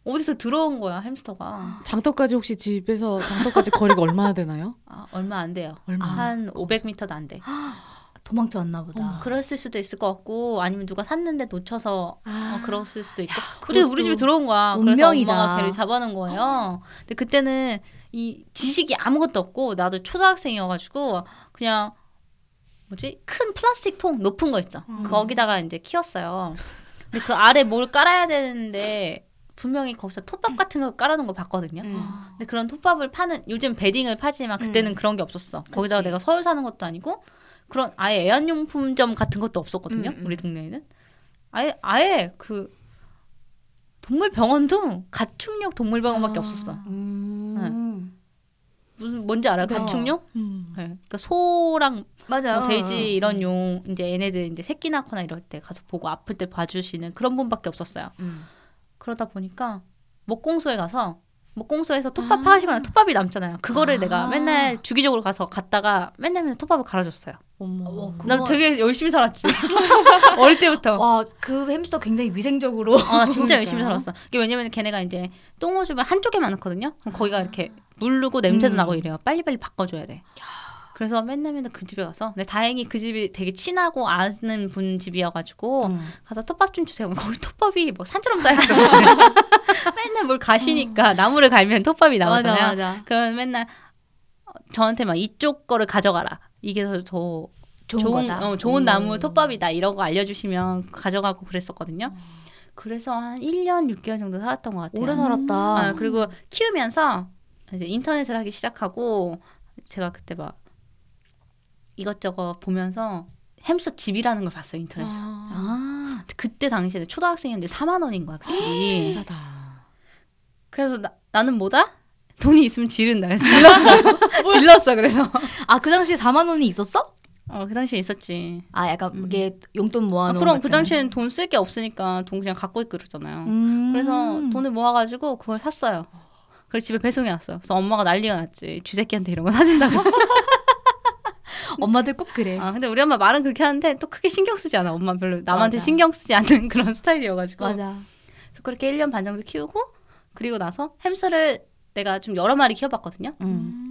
어디서 들어온 거야 햄스터가. 장터까지 혹시 집에서 장터까지 거리가 얼마나 되나요? 아, 얼마 안 돼요. 얼마? 한 500m도 안 돼. 도망쳐 왔나 보다. 어, 그랬을 수도 있을 것 같고 아니면 누가 샀는데 놓쳐서 아. 어, 그랬을 수도 있고. 근데 우리 집에 들어온 거야. 그래서 운명이다. 엄마가 배를 잡아놓은 거예요. 근데 그때는 이 지식이 아무것도 없고 나도 초등학생이어가지고 그냥 뭐지 큰 플라스틱 통 높은 거 있죠. 음. 거기다가 이제 키웠어요. 근데 그 아래 뭘 깔아야 되는데 분명히 거기서 톱밥 같은 거 깔아놓은 거 봤거든요. 음. 근데 그런 톱밥을 파는 요즘 베딩을 파지만 그때는 음. 그런 게 없었어. 거기다가 그치. 내가 서울 사는 것도 아니고 그런 아예 애완용품점 같은 것도 없었거든요. 음, 음. 우리 동네에는 아예 아예 그 동물병원도 가축용 동물병원밖에 아. 없었어. 음. 무슨 뭔지 알아요? 네. 가축용? 음. 네. 그러니까 소랑 맞아요. 뭐 돼지 이런 용 이제 얘네들 이제 새끼 낳거나 이럴 때 가서 보고 아플 때 봐주시는 그런 분밖에 없었어요. 음. 그러다 보니까 목공소에 가서 목공소에서 톱밥 아. 파시거나 톱밥이 남잖아요. 그거를 아. 내가 맨날 주기적으로 가서 갔다가 맨날 맨날 톱밥을 갈아줬어요. 어머. 어, 그거- 나 되게 열심히 살았지. 어릴 때부터. 와, 그 햄스터 굉장히 위생적으로. 어, 나 진짜 그러니까요. 열심히 살았어. 이게 왜냐면 걔네가 이제 똥 오줌을 한쪽에 많거든요. 그럼 거기가 이렇게 물르고 냄새도 음. 나고 이래요. 빨리빨리 바꿔줘야 돼. 그래서 맨날 맨날 그 집에 가서 근데 다행히 그 집이 되게 친하고 아는 분 집이어가지고 음. 가서 톱밥 좀 주세요. 그럼 거기 톱밥이 뭐 산처럼 쌓여있어. 맨날 뭘 가시니까 나무를 갈면 톱밥이 나오잖아요. 맞아, 맞아. 그러면 맨날 어, 저한테 막 이쪽 거를 가져가라. 이게 더, 더 좋은, 좋은. 어, 좋은 음. 나무 톱밥이다 이런 거 알려주시면 가져가고 그랬었거든요. 그래서 한 1년 6개월 정도 살았던 것 같아요. 오래 살았다. 아, 그리고 키우면서 이제 인터넷을 하기 시작하고 제가 그때 막 이것저것 보면서 햄스터 집이라는 걸 봤어요 인터넷. 에 아. 아. 그때 당시에 초등학생이었는데 4만 원인 거야 그 집이. 비싸다. 그래서 나, 나는 뭐다? 돈이 있으면 지른다. 그래서 질렀어. 질렀어. 그래서 아, 그 당시에 4만 원이 있었어? 어, 그 당시에 있었지. 아, 약간 음. 이게 용돈 아, 모아놓은 그럼 그. 당시에는 돈 쓸 게 없으니까 돈 그냥 갖고 있고 그러잖아요. 음. 그래서 돈을 모아가지고 그걸 샀어요. 그걸 집에 배송해 왔어요. 그래서 엄마가 난리가 났지. 쥐새끼한테 이런 거 사준다고. 엄마들 꼭 그래. 아, 근데 우리 엄마 말은 그렇게 하는데 또 크게 신경 쓰지 않아. 엄마 별로 남한테 맞아. 신경 쓰지 않는 그런 스타일이어가지고. 맞아. 그래서 그렇게 1년 반 정도 키우고 그리고 나서 햄스터를 내가 좀 여러 마리 키워봤거든요. 음.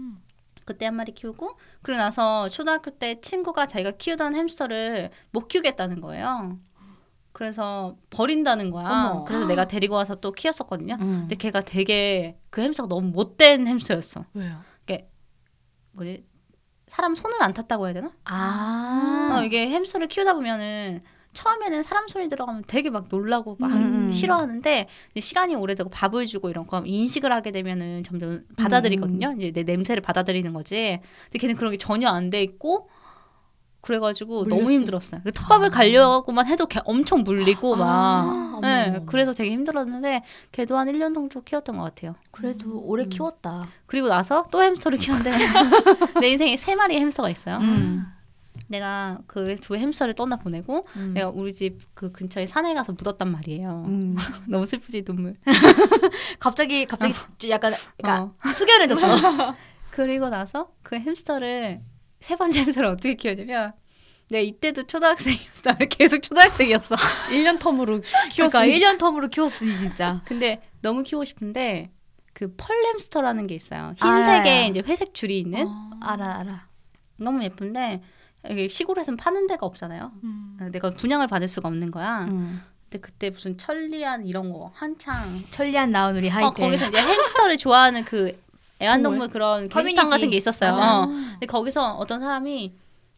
음. 그때 한 마리 키우고 그리고 나서 초등학교 때 친구가 자기가 키우던 햄스터를 못 키우겠다는 거예요. 그래서 버린다는 거야. 어머. 그래서 내가 데리고 와서 또 키웠었거든요. 음. 근데 걔가 되게 그 햄스터가 너무 못된 햄스터였어. 왜요? 뭐지? 사람 손을 안 탔다고 해야 되나? 아. 어, 이게 햄스터를 키우다 보면은 처음에는 사람 손이 들어가면 되게 막 놀라고 막 음. 싫어하는데 이제 시간이 오래되고 밥을 주고 이런 거 인식을 하게 되면은 점점 받아들이거든요. 음. 이제 내 냄새를 받아들이는 거지. 근데 걔는 그런 게 전혀 안 돼 있고 그래가지고 너무 물렸어. 힘들었어요. 그래서 톱밥을 가려고만 해도 걔 엄청 물리고 막. 아, 네. 그래서 되게 힘들었는데 걔도 한 1년 정도 키웠던 것 같아요. 그래도 오래 음. 키웠다. 그리고 나서 또 햄스터를 키웠는데 내 인생에 세 마리의 햄스터가 있어요. 음. 내가 그 두 햄스터를 떠나 보내고 음. 내가 우리 집 그 근처에 산에 가서 묻었단 말이에요. 음. 너무 슬프지 눈물. 갑자기 갑자기 좀 약간 그러니까 어. 숙연해졌어. 그리고 나서 그 햄스터를 세 번째 햄스터를 어떻게 키웠냐면 내가 이때도 초등학생이었어. 계속 초등학생이었어. 1년 텀으로 그러니까 키웠으니 1년 텀으로 키웠으니 진짜. 근데 너무 키우고 싶은데 그 펄 햄스터라는 게 있어요. 알아요. 흰색에 이제 회색 줄이 있는 어. 알아 알아. 너무 예쁜데 시골에서는 파는 데가 없잖아요. 음. 내가 분양을 받을 수가 없는 거야. 음. 근데 그때 무슨 천리안 이런 거 한창 천리안 나온 우리 하이텔. 어, 거기서 이제 햄스터를 좋아하는 그 애완동물 그런 커뮤니티. 같은 게 있었어요. 어. 근데 거기서 어떤 사람이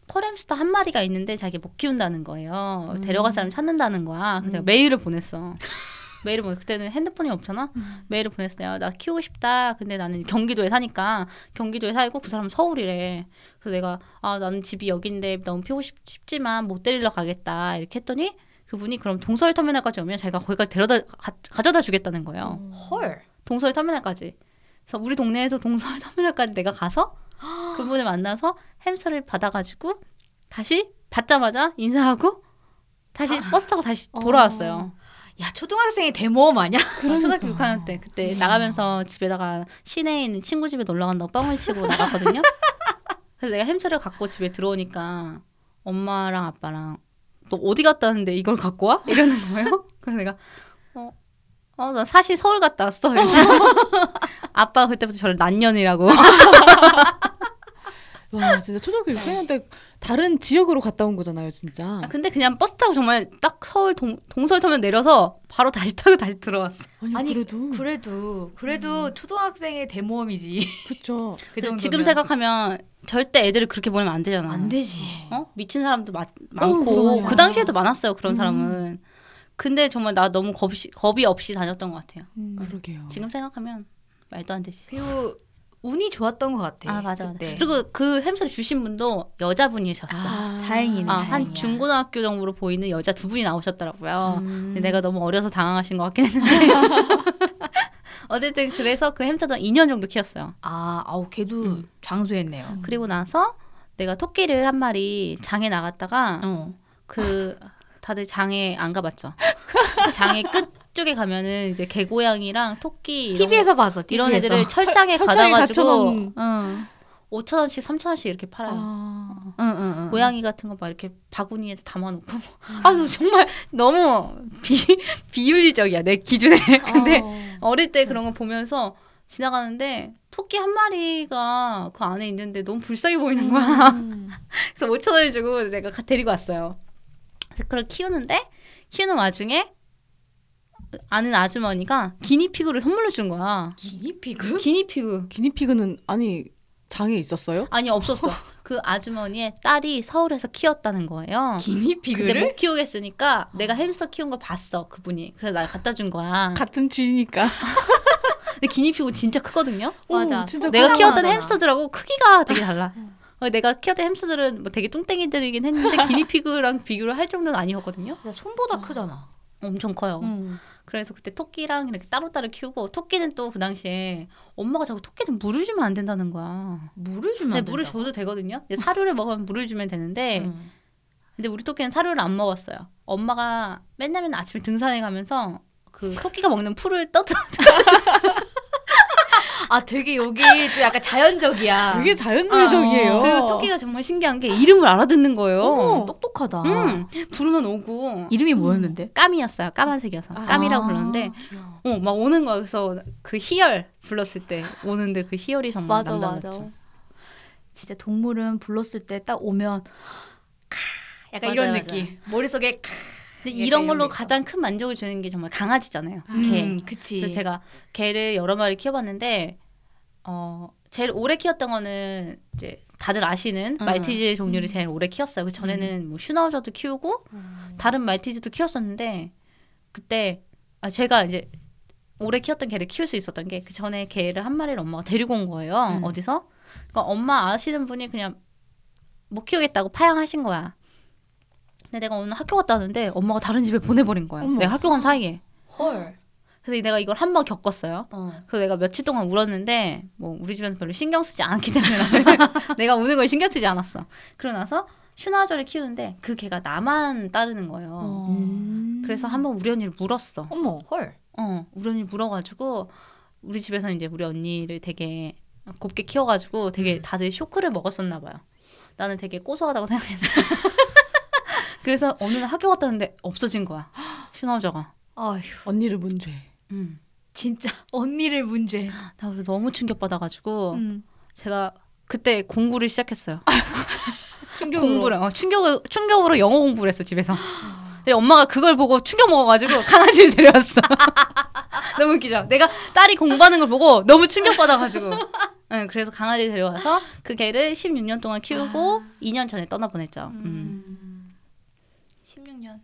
펄햄스터 한 마리가 있는데 자기 못 키운다는 거예요. 음. 데려갈 사람 찾는다는 거야. 그래서 음. 메일을 보냈어. 메일을 보내 그때는 핸드폰이 없잖아. 음. 메일을 보냈어요. 나 키우고 싶다. 근데 나는 경기도에 사니까 경기도에 살고 그 사람 서울이래. 그래서 내가 아 나는 집이 여긴데 너무 피우고 싶, 싶지만 못 데리러 가겠다 이렇게 했더니 그분이 그럼 동서울 터미널까지 오면 자기가 거기까지 데려다 가, 가져다 주겠다는 거예요. 헐. 동서울 터미널까지. 그래서 우리 동네에서 동서울 터미널까지 내가 가서 그분을 만나서 햄스터를 받아가지고 다시 받자마자 인사하고 다시 버스 타고 다시 돌아왔어요. 야 초등학생의 대모험 아니야? 그 초등학교 6학년 때 그때 나가면서 집에다가 시내에 있는 친구 집에 놀러 간다고 뻥을 치고 나갔거든요. 그래서 내가 햄스터를 갖고 집에 들어오니까 엄마랑 아빠랑 너 어디 갔다 왔는데 이걸 갖고 와? 이러는 거예요. 그래서 내가 어, 어, 나 사실 서울 갔다 왔어. 아빠가 그때부터 저를 난년이라고. 와 진짜 초등학교 6학년 때 다른 지역으로 갔다 온 거잖아요 진짜. 아, 근데 그냥 버스 타고 정말 딱 서울 동, 동서울 터면 내려서 바로 다시 타고 다시 들어왔어. 아니, 아니, 그래도 그래도 그래도 초등학생의 대모험이지. 그쵸. 그. 지금 생각하면 절대 애들을 그렇게 보내면 안 되잖아. 안 되지. 어? 미친 사람도 마, 많고 그럼요. 그 당시에도 많았어요 그런 음. 사람은. 근데 정말 나 너무 겁이, 겁이 없이 다녔던 것 같아요. 그러게요. 지금 생각하면 말도 안 되지. 그리고 운이 좋았던 것 같아. 아 맞아 맞아. 그리고 그 햄스터 주신 분도 여자분이셨어. 아, 다행이네. 아, 한. 중고등학교 정도로 보이는 여자 두 분이 나오셨더라고요. 음. 근데 내가 너무 어려서 당황하신 것 같긴 했는데. 어쨌든 그래서 그 햄스터도 2년 정도 키웠어요. 아, 아우 걔도 음. 장수했네요. 그리고 나서 내가 토끼를 한 마리 장에 나갔다가 어. 그 다들 장에 안 가봤죠. 장의 끝 쪽에 가면은 이제 개고양이랑 토끼 이런, TV에서 봐서 이런 TV에서. 애들을 철장에 철-. 응. 5천 원씩 3천 원씩 이렇게 팔아요. 아, 응, 응, 응. 고양이 같은 거 막 이렇게 바구니에 담아놓고 아너 정말 너무 비 비윤리적이야 내 기준에 근데 아. 어릴 때 그런 거 보면서 지나가는데 토끼 한 마리가 그 안에 있는데 너무 불쌍해 보이는 거야 음. 그래서 5천 원을 주고 내가 가- 데리고 왔어요. 그래서 그걸 키우는데 키우는 와중에 아는 아주머니가 기니피그를 선물로 준 거야. 기니피그? 기니피그 기니피그는 아니 장에 있었어요? 아니 없었어. 그 아주머니의 딸이 서울에서 키웠다는 거예요. 근데 기니피그를? 못 키우겠으니까 내가 햄스터 키운 걸 봤어 그분이. 그래서 나 갖다 준 거야. 같은 쥐니까. 근데 기니피그 진짜 크거든요. 맞아. 오, 진짜 내가 키웠던 하잖아. 햄스터들하고 크기가 되게 달라. 어, 내가 키웠던 햄스터들은 뭐 되게 뚱땡이들이긴 했는데 기니피그랑 비교를 할 정도는 아니었거든요. 야, 손보다 크잖아. 엄청 커요. 응. 그래서 그때 토끼랑 이렇게 따로따로 키우고 토끼는 또 그 당시에 엄마가 자꾸 토끼는 물을 주면 안 된다는 거야. 물을 주면 안 물을 된다고? 줘도 되거든요. 사료를 먹으면 물을 주면 되는데 응. 근데 우리 토끼는 사료를 안 먹었어요. 엄마가 맨날 맨날 아침에 등산에 가면서 그 토끼가 먹는 풀을 떠 아, 되게 여기 또 약간 자연적이야. 되게 자연주의적이에요. 아, 그리고 토끼가 정말 신기한 게 이름을 알아듣는 거예요. 어머. 똑똑하다. 음, 부르면 오고 이름이 뭐였는데? 까미였어요. 까만색이어서 아. 까미라고 불렀는데 귀여워. 어 막 오는 거야. 그래서 그 희열 불렀을 때 오는데 그 희열이 정말 맞아, 남달랐죠. 맞아. 진짜 동물은 불렀을 때 딱 오면 카, 약간 맞아요, 이런 맞아요. 느낌. 머릿속에 카. 그게 이런 걸로 매력이 있어. 가장 큰 만족을 주는 게 정말 강아지잖아요. 개. 음, 그치. 그래서 제가 개를 여러 마리 키워봤는데 어 제일 오래 키웠던 거는 이제 다들 아시는 음. 말티즈 종류를 제일 오래 키웠어요. 그 전에는 뭐 슈나우저도 키우고 다른 말티즈도 키웠었는데 그때 아 제가 이제 오래 키웠던 개를 키울 수 있었던 게 그 전에 개를 한 마리를 엄마가 데리고 온 거예요. 음. 어디서? 그러니까 엄마 아시는 분이 그냥 못 키우겠다고 파양하신 거야. 근데 내가 오늘 학교 갔다 왔는데 엄마가 다른 집에 보내버린 거야. 어머. 내가 학교 간 사이에. 헐. 그래서 내가 이걸 한 번 겪었어요. 어. 그래서 내가 며칠 동안 울었는데 뭐 우리 집에서 별로 신경 쓰지 않기 때문에 내가 우는 걸 신경 쓰지 않았어. 그러고 나서 슈나저를 키우는데 그 개가 나만 따르는 거예요. 어. 음. 그래서 한번 우리 언니를 물었어. 어머. 헐. 어, 우리 언니 물어가지고 우리 집에서 이제 우리 언니를 되게 곱게 키워가지고 되게 음. 다들 쇼크를 먹었었나 봐요. 나는 되게 고소하다고 생각했는데. 그래서 어느 날 학교 갔다 왔는데 없어진 거야. 슈나우저가. 아휴. 언니를 문죄. 음. 진짜 언니를 문제. 나 그래서 너무 충격받아가지고 음. 제가 그때 공부를 시작했어요. 충격으로. 공부를 어, 충격 충격으로 영어 공부를 했어 집에서. 근데 엄마가 그걸 보고 충격 먹어가지고 강아지를 데려왔어. 너무 웃기죠. 내가 딸이 공부하는 걸 보고 너무 충격받아가지고. 응, 그래서 강아지를 데려와서 그 개를 16년 동안 키우고 2년 전에 떠나보냈죠. 음. 16년.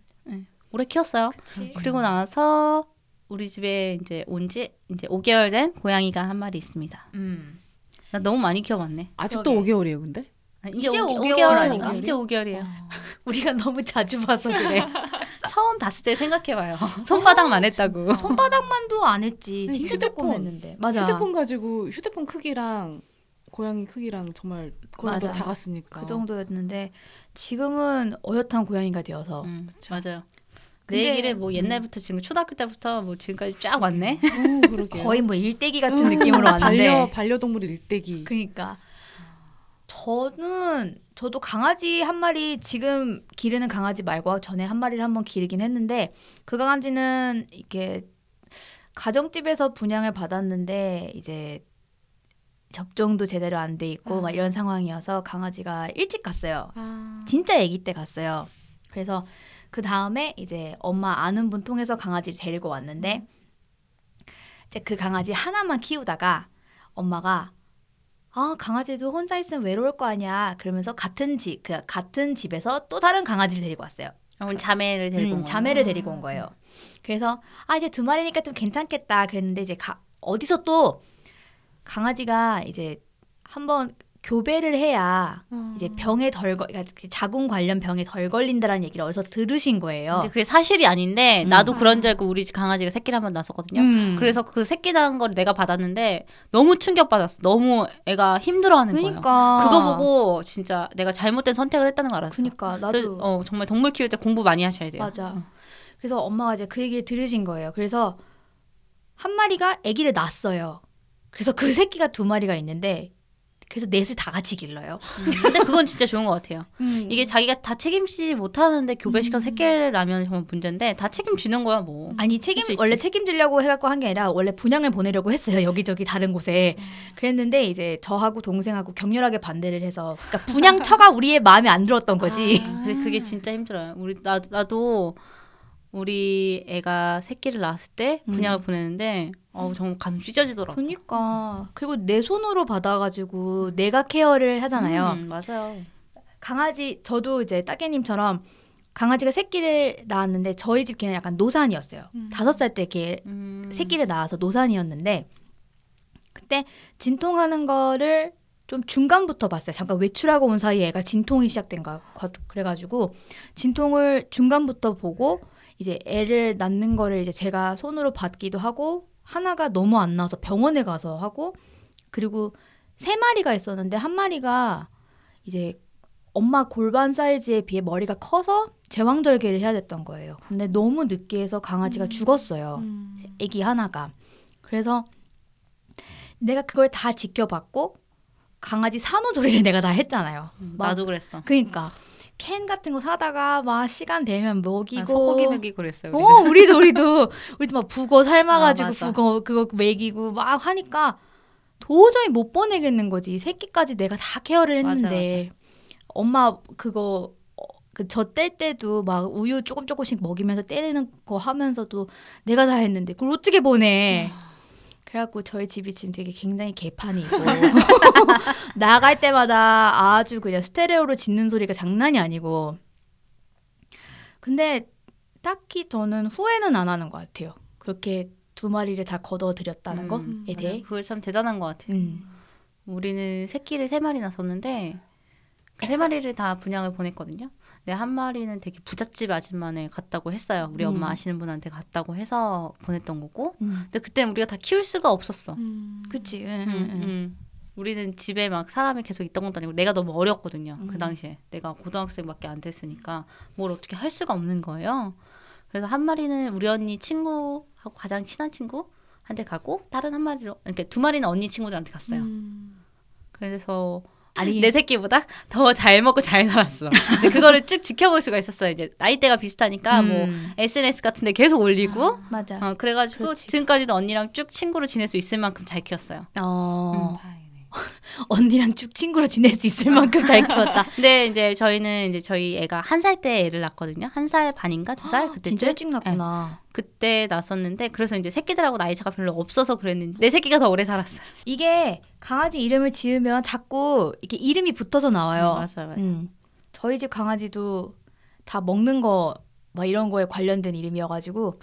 오래 키웠어요. 그치. 그리고 나서 우리 집에 이제 온 지 이제 5개월 된 고양이가 한 마리 있습니다. 음. 나 너무 많이 키워봤네. 아직도 그러게. 5개월이에요, 근데? 아, 이제 5, 5개월 5개월 아닌가? 이제 5개월이에요. 우리가 너무 자주 봐서 그래. 처음 봤을 때 생각해봐요. 손바닥만 했다고. 손바닥만도 안 했지. 네, 진짜 조금 휴대폰. 했는데. 맞아. 휴대폰 가지고 휴대폰 크기랑 고양이 크기랑 정말 더 맞아. 작았으니까. 그 정도였는데 지금은 어엿한 고양이가 되어서. 음, 맞아요. 근데- 내 얘기를 뭐 옛날부터 지금 초등학교 때부터 뭐 지금까지 쫙 왔네. 오, 그러게요. 거의 뭐 일대기 같은 느낌으로 왔는데. 반려 반려동물 일대기. 그러니까 저는 저도 강아지 한 마리 지금 기르는 강아지 말고 전에 한 마리를 한번 기르긴 했는데 그 강아지는 이렇게 가정집에서 분양을 받았는데 이제 접종도 제대로 안 돼 있고 아. 막 이런 상황이어서 강아지가 일찍 갔어요. 아. 진짜 아기 때 갔어요. 그래서 그 다음에 이제 엄마 아는 분 통해서 강아지를 데리고 왔는데 이제 그 강아지 하나만 키우다가 엄마가 아 강아지도 혼자 있으면 외로울 거 아니야 그러면서 같은 집 그 같은 집에서 또 다른 강아지를 데리고 왔어요. 어, 자매를 데리고 음. 자매를 데리고 온 거예요. 그래서 아 이제 두 마리니까 좀 괜찮겠다 그랬는데 이제 가, 어디서 또 강아지가 이제 한번 교배를 해야 어. 이제 병에 덜 걸, 그러니까 자궁 관련 병에 덜 걸린다라는 얘기를 어디서 들으신 거예요. 근데 그게 사실이 아닌데 음. 나도 그런 줄 알고 우리 집 강아지가 새끼를 한 번 낳았었거든요. 음. 그래서 그 새끼 낳은 걸 내가 받았는데 너무 충격 받았어. 너무 애가 힘들어하는 거예요. 그러니까 그거 보고 진짜 내가 잘못된 선택을 했다는 걸 알았어. 그러니까 그래서, 나도 어, 정말 동물 키울 때 공부 많이 하셔야 돼요. 맞아. 그래서 엄마가 이제 그 얘기를 들으신 거예요. 그래서 한 마리가 아기를 낳았어요. 그래서 그 새끼가 두 마리가 있는데 그래서 넷을 다 같이 길러요. 음, 근데 그건 진짜 좋은 것 같아요. 이게 자기가 다 책임지지 못하는데 교배시켜서 음. 새끼를 낳으면 정말 문제인데 다 책임지는 거야 뭐. 아니 책임. 원래 책임지려고 해갖고 한 게 아니라 원래 분양을 보내려고 했어요 여기저기 다른 곳에 그랬는데 이제 저하고 동생하고 격렬하게 반대를 해서 그러니까 분양처가 우리의 마음에 안 들었던 거지 아. 근데 그게 진짜 힘들어요. 우리 나 나도 우리 애가 새끼를 낳았을 때 분양을 보내는데 어우 정말 가슴 찢어지더라고. 그러니까 그리고 내 손으로 받아가지고 내가 케어를 하잖아요 음, 맞아요. 강아지 저도 이제 따개님처럼 강아지가 새끼를 낳았는데 저희 집 개는 약간 노산이었어요 음. 다섯 살때 개 음. 새끼를 낳아서 노산이었는데 그때 진통하는 거를 좀 중간부터 봤어요. 잠깐 외출하고 온 사이에 애가 진통이 시작된 거 그래가지고 진통을 중간부터 보고 이제 애를 낳는 거를 이제 제가 손으로 받기도 하고 하나가 너무 안 나와서 병원에 가서 하고 그리고 세 마리가 있었는데 한 마리가 이제 엄마 골반 사이즈에 비해 머리가 커서 제왕절개를 해야 됐던 거예요. 근데 너무 늦게 해서 강아지가 죽었어요. 음. 애기 하나가. 그래서 내가 그걸 다 지켜봤고 강아지 산후조리를 내가 다 했잖아요. 음, 막- 나도 그랬어. 그러니까 캔 같은 거 사다가 막 시간 되면 먹이고 아, 소고기 먹이고 그랬어요. 우리는. 어, 우리도 우리도 우리도 막 북어 삶아가지고 아, 맞아. 북어 그거 먹이고 막 하니까 도저히 못 보내겠는 거지. 새끼까지 내가 다 케어를 맞아, 했는데 엄마 그거 어, 그저뗄 때도 막 우유 조금 조금씩 먹이면서 때리는 거 하면서도 내가 다 했는데 그걸 어떻게 보내? 그래갖고 저희 집이 지금 되게 굉장히 개판이고 나갈 때마다 아주 그냥 스테레오로 짖는 소리가 장난이 아니고 근데 딱히 저는 후회는 안 하는 것 같아요. 그렇게 두 마리를 다 걷어들였다는 거에 음, 대해. 그거 참 대단한 것 같아요. 음. 우리는 새끼를 세 마리 낳았었는데 그 세 마리를 다 분양을 보냈거든요. 근데 한 마리는 되게 부잣집 아줌마네 갔다고 했어요. 우리 엄마 음. 아시는 분한테 갔다고 해서 보냈던 거고. 음. 근데 그때 우리가 다 키울 수가 없었어. 음. 그치. 응, 음, 응, 응. 음. 우리는 집에 막 사람이 계속 있던 것도 아니고 내가 너무 어렸거든요. 음. 그 당시에 내가 고등학생밖에 안 됐으니까 뭘 어떻게 할 수가 없는 거예요. 그래서 한 마리는 우리 언니 친구하고 가장 친한 친구한테 가고 다른 한 마리로 이렇게 두 마리는 언니 친구들한테 갔어요. 음. 그래서 아니 내 새끼보다 더 잘 먹고 잘 살았어. 근데 그거를 쭉 지켜볼 수가 있었어요. 이제 나이대가 비슷하니까 뭐 음. SNS 같은데 계속 올리고 맞아. 어, 그래가지고 그렇지. 지금까지도 언니랑 쭉 친구로 지낼 수 있을 만큼 잘 키웠어요. 어, 다행이네. 언니랑 쭉 친구로 지낼 수 있을 만큼 잘 키웠다. 근데 이제 저희는 이제 저희 애가 한 살 때 애를 낳았거든요. 한 살 반인가 두 살 그때쯤 진짜 일찍 낳구나. 그때 낳았었는데 그래서 이제 새끼들하고 나이 차가 별로 없어서 그랬는데 내 새끼가 더 오래 살았어요. 이게 강아지 이름을 지으면 자꾸 이렇게 이름이 붙어서 나와요. 맞아요, 맞아요. 음. 저희 집 강아지도 다 먹는 거 막 이런 거에 관련된 이름이어가지고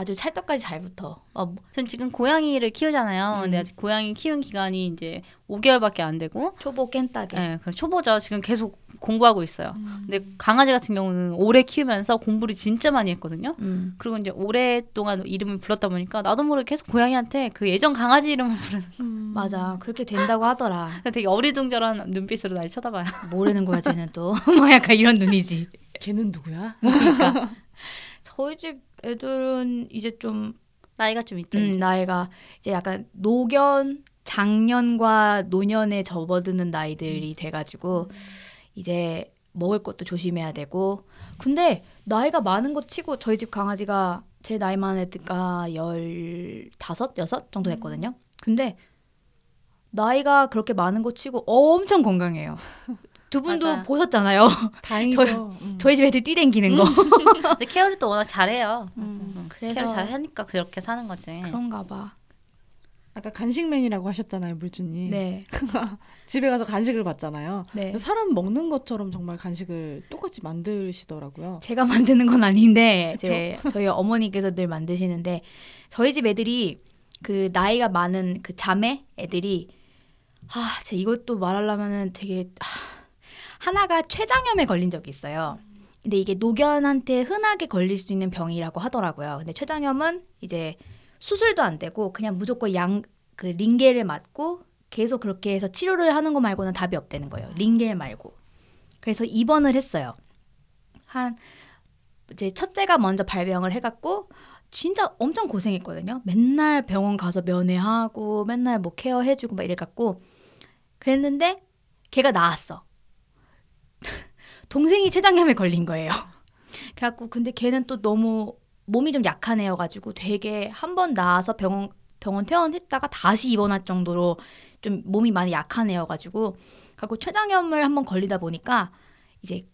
아주 찰떡까지 잘 붙어. 어, 뭐, 전 지금 고양이를 키우잖아요. 근데 음. 아직 고양이 키운 기간이 이제 5개월밖에 안 되고, 초보 깬따개. 예, 그 초보죠. 지금 계속 공부하고 있어요. 음. 근데 강아지 같은 경우는 오래 키우면서 공부를 진짜 많이 했거든요. 음. 그리고 이제 오랫동안 이름을 불렀다 보니까 나도 모르게 계속 고양이한테 그 예전 강아지 이름을 부르는 음. 맞아. 그렇게 된다고 하더라. 되게 어리둥절한 눈빛으로 날 쳐다봐요. 모르는 거야 쟤는 또. 뭐 약간 이런 눈이지. 걔는 누구야? 저희 집 애들은 이제 좀 나이가 좀 있죠. 음, 이제. 나이가 이제 약간 노견 장년과 노년에 접어드는 나이들이 돼가지고 이제 먹을 것도 조심해야 되고 근데 나이가 많은 것 치고 저희 집 강아지가 제일 나이 많은 애가 열다섯 여섯 정도 됐거든요. 근데 나이가 그렇게 많은 것 치고 엄청 건강해요. 두 분도 맞아. 보셨잖아요. 다행이죠. 음. 저희 집 애들 뛰댕기는 거. 근데 케어를 또 워낙 잘해요. 음, 케어를 그래서 잘하니까 그렇게 사는 거지. 그런가 봐. 아까 간식맨이라고 하셨잖아요, 물주님. 네, 집에 가서 간식을 받잖아요. 네. 사람 먹는 것처럼 정말 간식을 똑같이 만드시더라고요. 제가 만드는 건 아닌데 제 저희 어머니께서 늘 만드시는데 저희 집 애들이 그 나이가 많은 그 자매 애들이 아, 제가 이것도 말하려면은 되게 아, 하나가 췌장염에 걸린 적이 있어요. 근데 이게 노견한테 흔하게 걸릴 수 있는 병이라고 하더라고요. 근데 췌장염은 이제 수술도 안 되고 그냥 무조건 양 그 링겔을 맞고 계속 그렇게 해서 치료를 하는 거 말고는 답이 없다는 거예요. 링겔 말고. 그래서 입원을 했어요. 한 이제 첫째가 먼저 발병을 해갖고 진짜 엄청 고생했거든요. 맨날 병원 가서 면회하고 맨날 뭐 케어해주고 막 이래갖고 그랬는데 걔가 나았어. 동생이 췌장염에 걸린 거예요. 그래갖고 근데 걔는 또 너무 몸이 좀 약한 애여가지고 되게 한 번 나와서 병원 병원 퇴원했다가 다시 입원할 정도로 좀 몸이 많이 약한 애여가지고 갖고 췌장염을 한번 걸리다 보니까 이제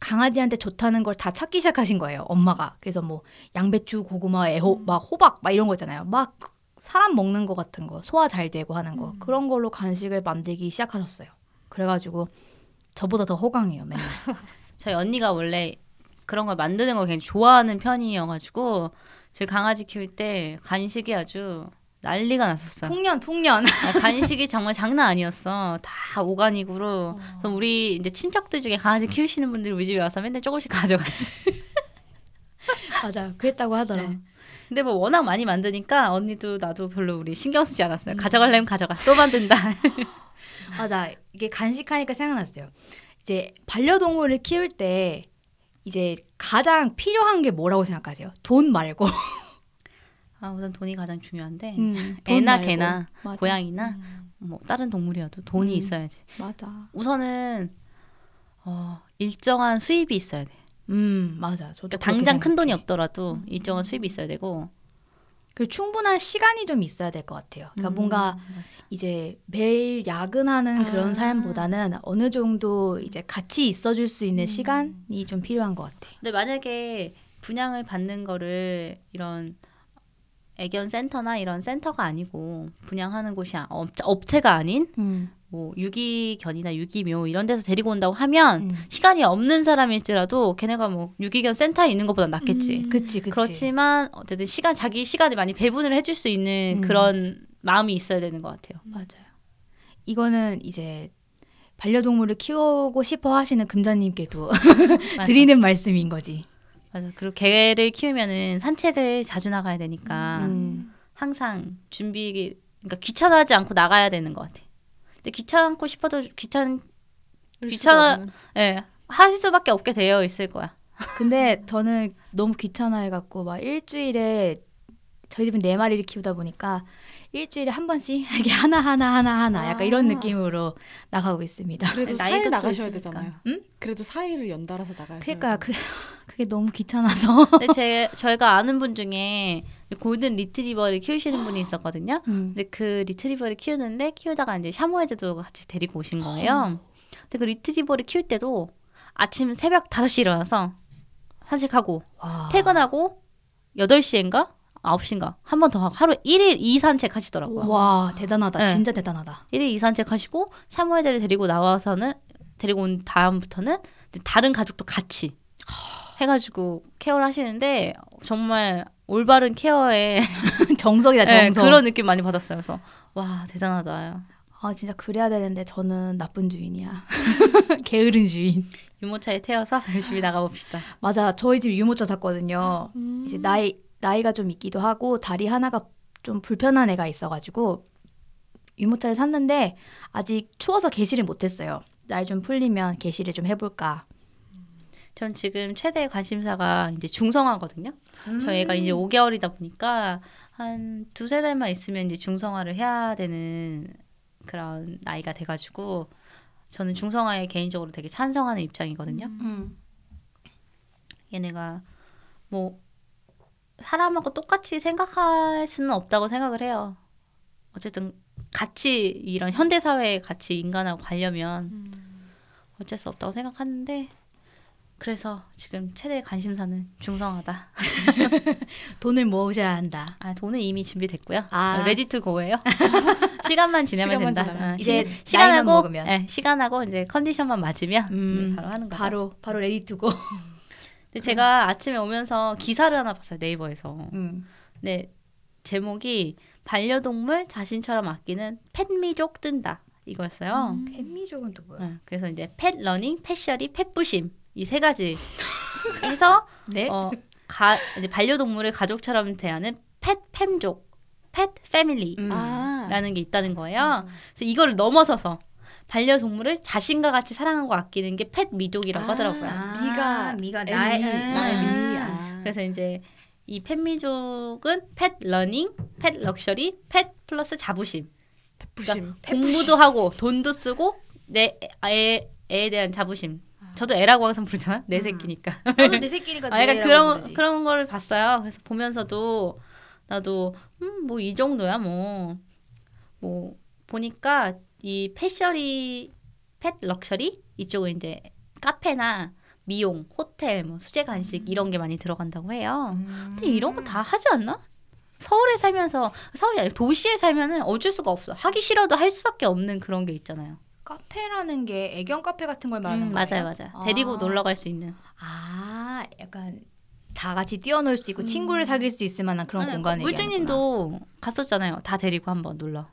강아지한테 좋다는 걸 다 찾기 시작하신 거예요, 엄마가. 그래서 뭐 양배추, 고구마, 애호, 막 호박 막 이런 거 있잖아요. 막 사람 먹는 거 같은 거, 소화 잘 되고 하는 거 그런 걸로 간식을 만들기 시작하셨어요. 그래가지고 저보다 더 호강해요, 맨날. 저희 언니가 원래 그런 걸 만드는 걸 굉장히 좋아하는 편이어가지고 저희 강아지 키울 때 간식이 아주 난리가 났었어. 풍년, 풍년. 아, 간식이 정말 장난 아니었어. 다 오가닉으로. 그래서 우리 이제 친척들 중에 강아지 키우시는 분들이 우리 집에 와서 맨날 조금씩 가져갔어. 맞아, 그랬다고 하더라. 네. 근데 뭐 워낙 많이 만드니까 언니도 나도 별로 우리 신경 쓰지 않았어요. 가져가려면 가져가. 또 만든다. 맞아. 이게 간식하니까 생각났어요. 이제 반려동물을 키울 때 이제 가장 필요한 게 뭐라고 생각하세요? 돈 말고. 아, 우선 돈이 가장 중요한데 음, 돈 애나 말고. 개나 맞아. 고양이나 음. 뭐 다른 동물이어도 돈이 음. 있어야지. 맞아. 우선은 어, 일정한 수입이 있어야 돼. 음, 맞아. 그러니까 당장 큰 돈이. 없더라도 일정한 수입이 있어야 되고 그리고 충분한 시간이 좀 있어야 될 것 같아요. 그러니까 음, 뭔가 맞아. 이제 매일 야근하는 그런 아. 삶보다는 어느 정도 이제 같이 있어줄 수 있는 음. 시간이 좀 필요한 것 같아. 근데 만약에 분양을 받는 거를 이런 애견 센터나 이런 센터가 아니고 분양하는 곳이 아- 업, 업체가 아닌 음. 뭐 유기견이나 유기묘 이런 데서 데리고 온다고 하면 음. 시간이 없는 사람일지라도 걔네가 뭐 유기견 센터에 있는 것보다 낫겠지. 음. 그치 그치. 그렇지만 어쨌든 시간 자기 시간을 많이 배분을 해줄 수 있는 음. 그런 마음이 있어야 되는 것 같아요. 맞아요. 이거는 이제 반려동물을 키우고 싶어 하시는 금자님께도. 드리는 말씀인 거지. 맞아. 그리고 개를 키우면은 산책을 자주 나가야 되니까 음. 항상 준비 그러니까 귀찮아하지 않고 나가야 되는 것 같아. 근데 귀찮고 싶어도 귀찮 귀찮아- 예 하실 수밖에 없게 되어 있을 거야. 근데 저는 너무 귀찮아해갖고 막 일주일에 저희 집은 네 마리를 키우다 보니까 일주일에 한 번씩 하나 하나 하나 하나 약간 이런 아. 느낌으로 나가고 있습니다. 그래도 나이도 4일 또 나가셔야 있으니까. 되잖아요. 응? 그래도 4일을 연달아서 나가야 그러니까 그 그게 너무 귀찮아서. 근데 제 저희가 아는 분 중에 골든 리트리버를 키우시는 분이 있었거든요. 음. 근데 그 리트리버를 키우는데 키우다가 이제 사모예드도 같이 데리고 오신 거예요. 근데 그 리트리버를 키울 때도 아침 새벽 5시에 일어나서 산책하고 와. 퇴근하고 8시인가? 9시인가? 한 번 더 하고 하루 1일 2 산책 하시더라고요. 와 대단하다. 네. 진짜 대단하다. 1일 2 산책 하시고 샤모에드를 데리고 나와서는 데리고 온 다음부터는 다른 가족도 같이 해가지고 케어를 하시는데 정말 올바른 케어에 정석이다 네, 정석. 그런 느낌 많이 받았어요. 그래서 와 대단하다. 아 진짜 그래야 되는데 저는 나쁜 주인이야. 게으른 주인. 유모차에 태워서 열심히 나가봅시다. 맞아. 저희 집 유모차 샀거든요. 음. 이제 나이 나이가 좀 있기도 하고 다리 하나가 좀 불편한 애가 있어가지고 유모차를 샀는데 아직 추워서 개시를 못했어요. 날 좀 풀리면 개시를 좀 해볼까. 전 지금 최대 관심사가 이제 중성화거든요. 저희 애가 이제 5개월이다 보니까 한 두세 달만 있으면 이제 중성화를 해야 되는 그런 나이가 돼가지고 저는 중성화에 개인적으로 되게 찬성하는 입장이거든요. 음. 얘네가 뭐 사람하고 똑같이 생각할 수는 없다고 생각을 해요. 어쨌든 같이 이런 현대 사회에 같이 인간하고 가려면 음. 어쩔 수 없다고 생각하는데 그래서 지금 최대 관심사는 중성화다. 돈을 모으셔야 한다. 아 돈은 이미 준비됐고요. 아. ready to go예요. 시간만 지나면 시간만 된다. 지나면. 아, 이제 시, 시간하고 먹으면. 네, 시간하고 이제 컨디션만 맞으면 음, 네, 바로 하는 거죠. 바로 바로 ready to go. 근데 제가 아침에 오면서 기사를 하나 봤어요 네이버에서. 음. 네 제목이 반려동물 자신처럼 아끼는 펫미족 뜬다 이거였어요. 음. 펫미족은 또 뭐야? 네, 그래서 이제 pet learning, 펫셔리, 펫부심 이 세 가지 해서 네. 어, 가, 이제 반려동물을 가족처럼 대하는 펫 팸족, pet family라는 음. 아. 게 있다는 거예요. 그래서 이거를 넘어서서 반려동물을 자신과 같이 사랑하고 아끼는 게 펫미족이라고 아. 하더라고요. me가 me가 애미. 나의 나의 me. 음. 아. 그래서 이제 이 펫미족은 pet learning, pet luxury, pet 플러스 자부심. 부심. 공부도 하고 돈도 쓰고 내 애, 애에 대한 자부심. 저도 애라고 항상 부르잖아. 내 음. 새끼니까. 나도 내 새끼니까 아, 약간 그런 부르지. 그런 거를 봤어요. 그래서 보면서도 나도 음 뭐 이 정도야 뭐뭐 보니까 이 패셔리 펫 럭셔리 이쪽은 이제 카페나 미용, 호텔, 뭐 수제 간식 이런 게 많이 들어간다고 해요. 음. 근데 이런 거 다 하지 않나? 서울에 살면서 서울이 아니라 도시에 살면은 어쩔 수가 없어. 하기 싫어도 할 수밖에 없는 그런 게 있잖아요. 카페라는 게 애견 카페 같은 걸 말하는 음, 거예요? 맞아요, 맞아요. 데리고 아. 놀러 갈 수 있는. 아, 약간 다 같이 뛰어놀 수 있고 음. 친구를 사귈 수 있을 만한 그런 네, 공간을 물주님도 갔었잖아요. 다 데리고 한번 놀러.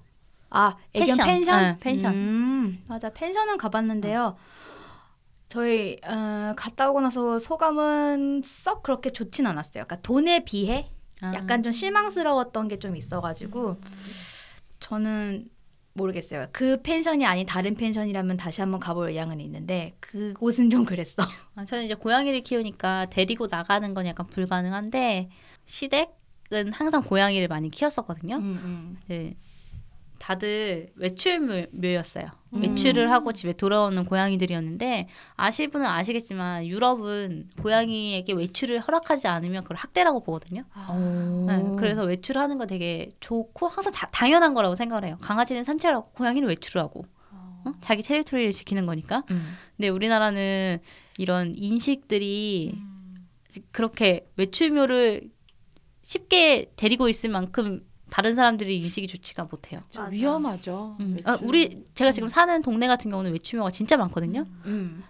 아, 애견 펜션. 펜션? 네, 펜션. 음, 맞아. 펜션은 가봤는데요. 저희 어, 갔다 오고 나서 소감은 썩 그렇게 좋진 않았어요. 그러니까 돈에 비해 아. 약간 좀 실망스러웠던 게 좀 있어가지고 저는 모르겠어요. 그 펜션이 아닌 다른 펜션이라면 다시 한번 가볼 의향은 있는데 그곳은 좀 그랬어. 아, 저는 이제 고양이를 키우니까 데리고 나가는 건 약간 불가능한데 시댁은 항상 고양이를 많이 키웠었거든요. 음, 음. 네. 다들 외출묘였어요. 음. 외출을 하고 집에 돌아오는 고양이들이었는데 아실 분은 아시겠지만 유럽은 고양이에게 외출을 허락하지 않으면 그걸 학대라고 보거든요. 어. 네, 그래서 외출하는 거 되게 좋고 항상 다- 당연한 거라고 생각을 해요. 강아지는 산책하고 고양이는 외출을 하고 어? 자기 테리토리를 지키는 거니까. 음. 근데 우리나라는 이런 인식들이 그렇게 외출묘를 쉽게 데리고 있을 만큼 다른 사람들이 인식이 좋지가 못해요. 저 맞아. 위험하죠. 음. 아, 우리 제가 지금 사는 동네 같은 경우는 외출묘가 진짜 많거든요. 음.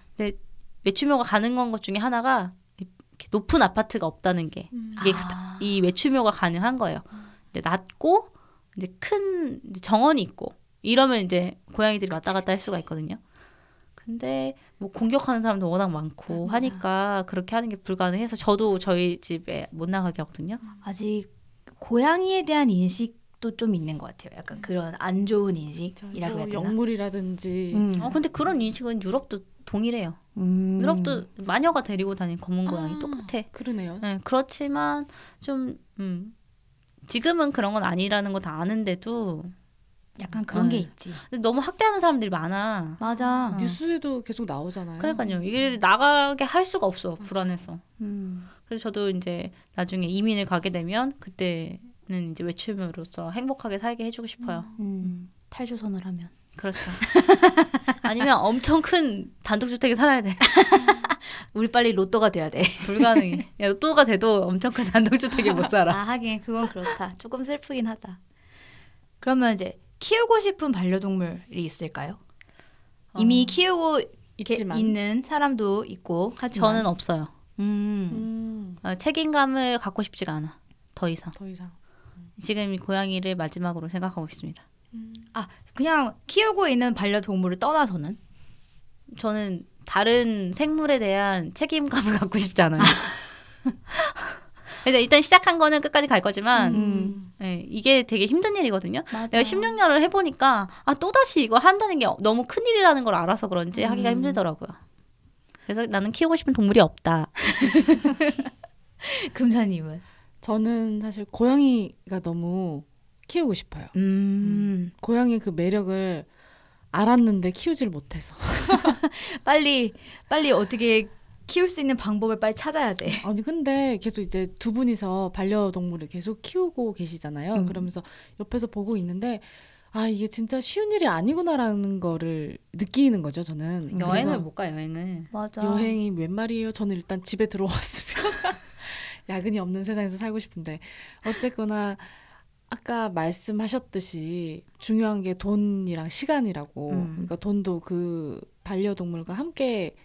외출묘가 가능한 것 중에 하나가 이렇게 높은 아파트가 없다는 게 음. 이게 아. 이 외출묘가 가능한 거예요. 근데 낮고 이제 큰 정원이 있고 이러면 이제 고양이들이 왔다 갔다 할 수가 있거든요. 근데 뭐 공격하는 사람도 워낙 많고 맞아. 하니까 그렇게 하는 게 불가능해서 저도 저희 집에 못 나가게 하거든요. 아직 고양이에 대한 인식도 좀 있는 것 같아요. 약간 그런 안 좋은 인식이라고 해야 뭐 되나? 영물이라든지 음. 어 근데 그런 인식은 유럽도 동일해요. 음. 유럽도 마녀가 데리고 다니는 검은 고양이 아. 똑같아. 그러네요. 네, 그렇지만 좀 음, 지금은 그런 건 아니라는 거 다 아는데도 약간 그런 게 네. 있지. 근데 너무 학대하는 사람들이 많아. 맞아. 어. 뉴스에도 계속 나오잖아요. 그러니까요. 이게 나가게 할 수가 없어. 불안해서. 음. 그래서 저도 이제 나중에 이민을 가게 되면 그때는 이제 외출묘로서 행복하게 살게 해주고 싶어요. 음. 탈주선을 하면. 그렇죠. 아니면 엄청 큰 단독주택에 살아야 돼. 우리 빨리 로또가 돼야 돼. 불가능해. 야, 로또가 돼도 엄청 큰 단독주택에 못 살아. 아 하긴 그건 그렇다. 조금 슬프긴 하다. 그러면 이제 키우고 싶은 반려동물이 있을까요? 이미 어, 키우고 이렇게 있지만 있는 사람도 있고 하지만 저는 없어요. 음. 음, 어, 책임감을 갖고 싶지가 않아. 더 이상. 더 이상 지금 이 고양이를 마지막으로 생각하고 있습니다. 그냥 키우고 있는 반려동물을 떠나서는 저는 다른 생물에 대한 책임감을 갖고 싶지 않아요. 근데 일단 시작한 거는 끝까지 갈 거지만 음. 예, 이게 되게 힘든 일이거든요. 맞아. 내가 16년을 해보니까 아 또다시 이걸 한다는 게 너무 큰 일이라는 걸 알아서 그런지 하기가 음. 힘들더라고요. 그래서 나는 키우고 싶은 동물이 없다. 금사님은 저는 사실 고양이가 너무 키우고 싶어요. 음. 고양이 그 매력을 알았는데 키우질 못해서. 빨리 빨리 어떻게 키울 수 있는 방법을 빨리 찾아야 돼. 아니 근데 계속 이제 두 분이서 반려동물을 계속 키우고 계시잖아요. 음. 그러면서 옆에서 보고 있는데 아 이게 진짜 쉬운 일이 아니구나라는 거를 느끼는 거죠. 저는 여행을 그래서 못 가 여행을. 맞아. 여행이 웬 말이에요? 저는 일단 집에 들어왔으면 야근이 없는 세상에서 살고 싶은데 어쨌거나 아까 말씀하셨듯이 중요한 게 돈이랑 시간이라고 음. 그러니까 돈도 그 반려동물과 함께